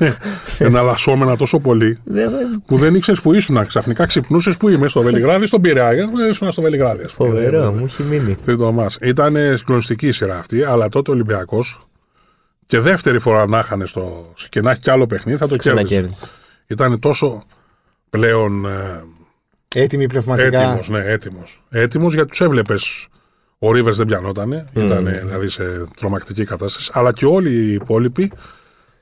εναλλασσόμενα τόσο πολύ Δεν- που δεν ήξερες που ήσουν. Ξαφνικά ξυπνούσες που είμαι, στο Βελιγράδι, στον Πειραιά. Ε, Ήσουν στο Βελιγράδι. ας πούμε. Φοβερό, μου έχει μείνει. Τρίτο μας. Ήταν συγκλονιστική η σειρά αυτή, αλλά τότε ο Ολυμπιακός και δεύτερη φορά να είχανε στο. και να έχει κι άλλο παιχνίδι θα το κέρδισε. Ξανακέρδισε. Ήταν τόσο πλέον ε, Έτοιμοι πνευματικά. έτοιμος, ναι, έτοιμος. Έτοιμος γιατί τους έβλεπες. Ο Ρίβερ δεν πιανότανε, ήταν δηλαδή σε τρομακτική κατάσταση. Αλλά και όλοι οι υπόλοιποι,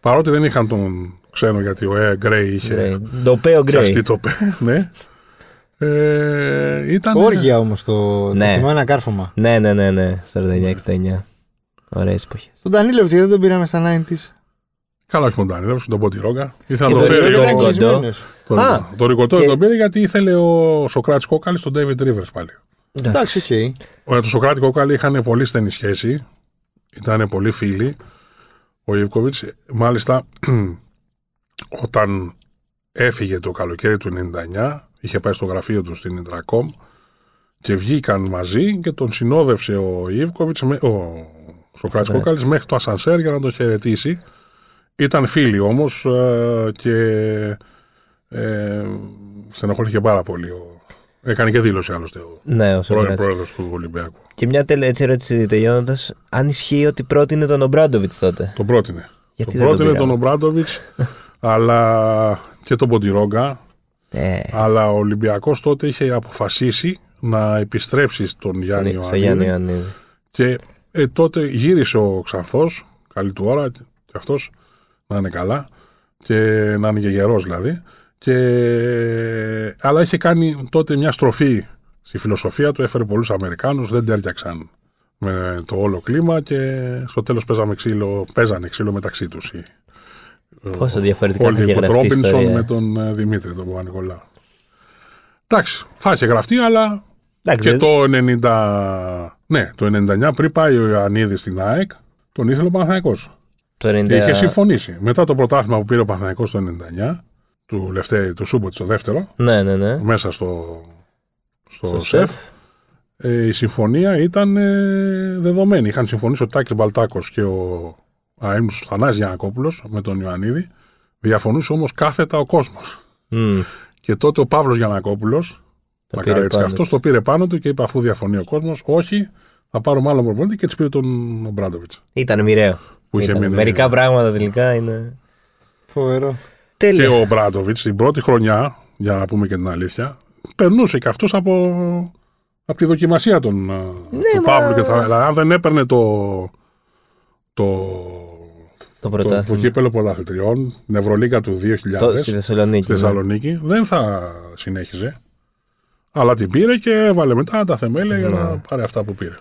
παρότι δεν είχαν τον ξένο, γιατί ο Ε Γκρέι είχε Γκρέι. Ντοπέο πιαστεί Γκρέι. το πέ, ναι. Ε, ήταν. Όργια όμως το. Ναι. Το θυμάμαι ένα κάρφωμα. Ναι, ναι, ναι, ναι. 49-69. Ωραίε εποχές. Τον Ντανίλοβιτ γιατί δεν τον πήραμε στα 90s. Καλά, όχι τον Ντάνιλ, τον Ποντιρόγκα. Ήθελα Και να το τον φέρει. Ρικοτό. ήταν Ο, Ρικοτό. κλεισμένος. το, Α, το Ρικοτό και- δεν τον πήρε γιατί ήθελε ο Σοκράτης Κόκαλης τον David Rivers πάλι. Εντάξει, οκ. Με τον Σοκράτη Κόκαλη είχαν πολύ στενή σχέση. Ήταν πολύ φίλοι. Ο Ιβκοβιτς, μάλιστα, όταν έφυγε το καλοκαίρι του 99, είχε πάει στο γραφείο του στην Ιντρακόμ και βγήκαν μαζί και τον συνόδευσε ο Ιβκοβιτς, ο Σοκράτης Σοκράτης. Κόκαλης, μέχρι το ασανσέρ για να τον χαιρετήσει. Ήταν φίλοι όμως και ε, στενοχωρήθηκε πάρα πολύ. Ο, έκανε και δήλωση άλλωστε ο Ναι, ο πρώην Σοκράτης. πρόεδρος του Ολυμπιακού. Και μια τελε... έτσι ερώτηση τελειώνοντας. Αν ισχύει ότι πρότεινε τον Ομπράντοβιτς τότε; Τον πρότεινε. Γιατί τον δεν τον πρότεινε τον πήραμε; Ομπράντοβιτς, αλλά και τον Ποντιρόγκα. Ε, Αλλά ο Ολυμπιακός τότε είχε αποφασίσει να επιστρέψει στον Γιάννη στον Γιάννη Ιωαννίδη. Ιωαννίδη. Και ε, τότε γύρισε ο Ξανθός, καλή του ώρα, και αυτός να είναι καλά, και να είναι και γερό δηλαδή. Και, αλλά είχε κάνει τότε μια στροφή στη φιλοσοφία του, έφερε πολλούς Αμερικάνους, δεν τέριαξαν με το όλο κλίμα και στο τέλος παίζαμε ξύλο, παίζανε ξύλο μεταξύ τους. Πόσο διαφορετικά θα Όλοι είχε με τον γραφτεί η Ρόμπινσον ιστορία. με τον ε, Δημήτρη, τον Παπα-Νικολάου. Εντάξει, θα είχε γραφτεί, αλλά Εντάξει, και δεν- το 90. Ναι, το 99 πριν πάει ο Ιωαννίδης στην ΑΕΚ, τον ήθελε ο Παναθηναϊκός. το 90... Είχε συμφωνήσει. Μετά το πρωτάθλημα που πήρε ο Παναθηναϊκός το 99, του Λευτέρη, του Σούμποτ στο δεύτερο, Ναι, ναι, ναι. μέσα στο, στο, Στο ΣΕΦ, ΣΕΦ. ε, η συμφωνία ήταν ε, δεδομένη. Είχαν συμφωνήσει ο Τάκης Μπαλτάκος και ο αείμνηστος Θανάσης Γιανακόπουλος με τον Ιωαννίδη. Διαφωνούσε όμως κάθετα ο κόσμος. Μμ. Και τότε ο Παύλος Γιανακόπουλος, Το να πήρε κάνει έτσι και πάνω αυτός, του. το πήρε πάνω του και είπε αφού διαφωνεί ο κόσμος, όχι, θα πάρουμε άλλο προπονητή και έτσι πήρε τον Μπράντοβιτς. Ήταν μοιραίο. Που είχε Ήταν. μείνει- Μερικά πράγματα τελικά είναι. Φοβερό. Και Τέλεια. ο Μπράντοβιτς την πρώτη χρονιά, για να πούμε και την αλήθεια, περνούσε και αυτός από, από τη δοκιμασία των, ναι, του μα- Παύλου. Και θα, δηλαδή, αν δεν έπαιρνε το, το, Το το, το πρωτάθλημα. κύπελο πρωταθλητριών, την Ευρωλίγκα του 2000, Το- Στη Θεσσαλονίκη. στη ναι. Θεσσαλονίκη, δεν θα συνέχιζε. Αλλά την πήρε και έβαλε μετά τα θεμέλια για να Ναι. πάρει αυτά που πήρε.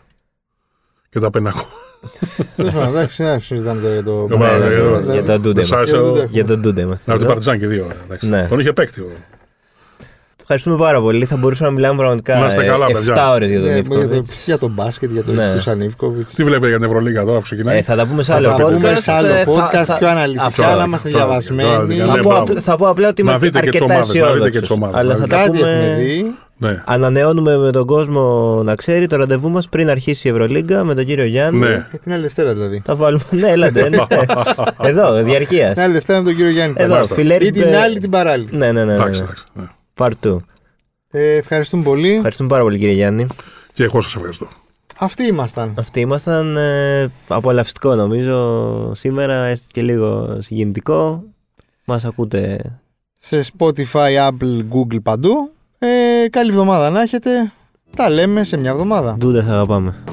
Και τα πενακό. Τέλος πάντων, εντάξει, δεν συζητάμε τώρα για το. Ναι, Ναι, ναι, ναι, ναι, ναι. Για τον Ντούντε Δεν σ' άρεσε είμαστε. το- Για τον Ντούντε είμαστε. Από την εδώ. Παρτιζάν και δύο. εντάξει. Ναι. Τον είχε παίκτη. Ο- Ευχαριστούμε πάρα πολύ. Θα μπορούσαμε να μιλάμε πραγματικά Να είστε καλά, 7 παιδιά. ώρες για τον Ναι, για, το, Ιβκοβιτ. για τον μπάσκετ, για τον Ναι. ναι. Ιβκοβιτ. Τι βλέπετε για την Ευρωλίγα τώρα που ξεκινάει; Ε, θα τα πούμε σε Θα άλλο τα πούμε podcast. σε άλλο Ε, θα- podcast, θα- πιο αναλυτικά, αυτό. να είμαστε Τώρα, διαβασμένοι. τώρα, Θα, Ναι, πω, μπράβο. απλά- θα πω απλά ότι Να είμαι δείτε και τις αρκετά ομάδες, να δείτε και τις αισιόδοξο. ομάδες, Αλλά να θα δείτε. τα Κάτι έχουμε πούμε. δει; Ναι. Ανανεώνουμε με τον κόσμο να ξέρει το ραντεβού μας πριν αρχίσει η Ευρωλίγκα με τον κύριο Γιάννη. Ναι. Για την άλλη Δευτέρα δηλαδή. Θα βάλουμε. ναι, έλατε. Ναι. Εδώ, Την διαρκεία. άλλη Δευτέρα με τον κύριο Γιάννη. Εδώ, Μάλιστα. φιλέρι. Ή την άλλη την παράλληλη. Ναι, ναι, ναι. Εντάξει, ναι. εντάξει. ναι. Part 2. Ε, ευχαριστούμε πολύ. Ευχαριστούμε πάρα πολύ, κύριε Γιάννη. Και εγώ σας ευχαριστώ. Αυτοί ήμασταν. Αυτοί ήμασταν ε, απολαυστικό νομίζω σήμερα, έστω και λίγο συγκινητικό. Μας ακούτε Σε Spotify, Apple, Google παντού. Ε, καλή εβδομάδα να έχετε. Τα λέμε σε μια εβδομάδα. ντούντες αγαπάμε.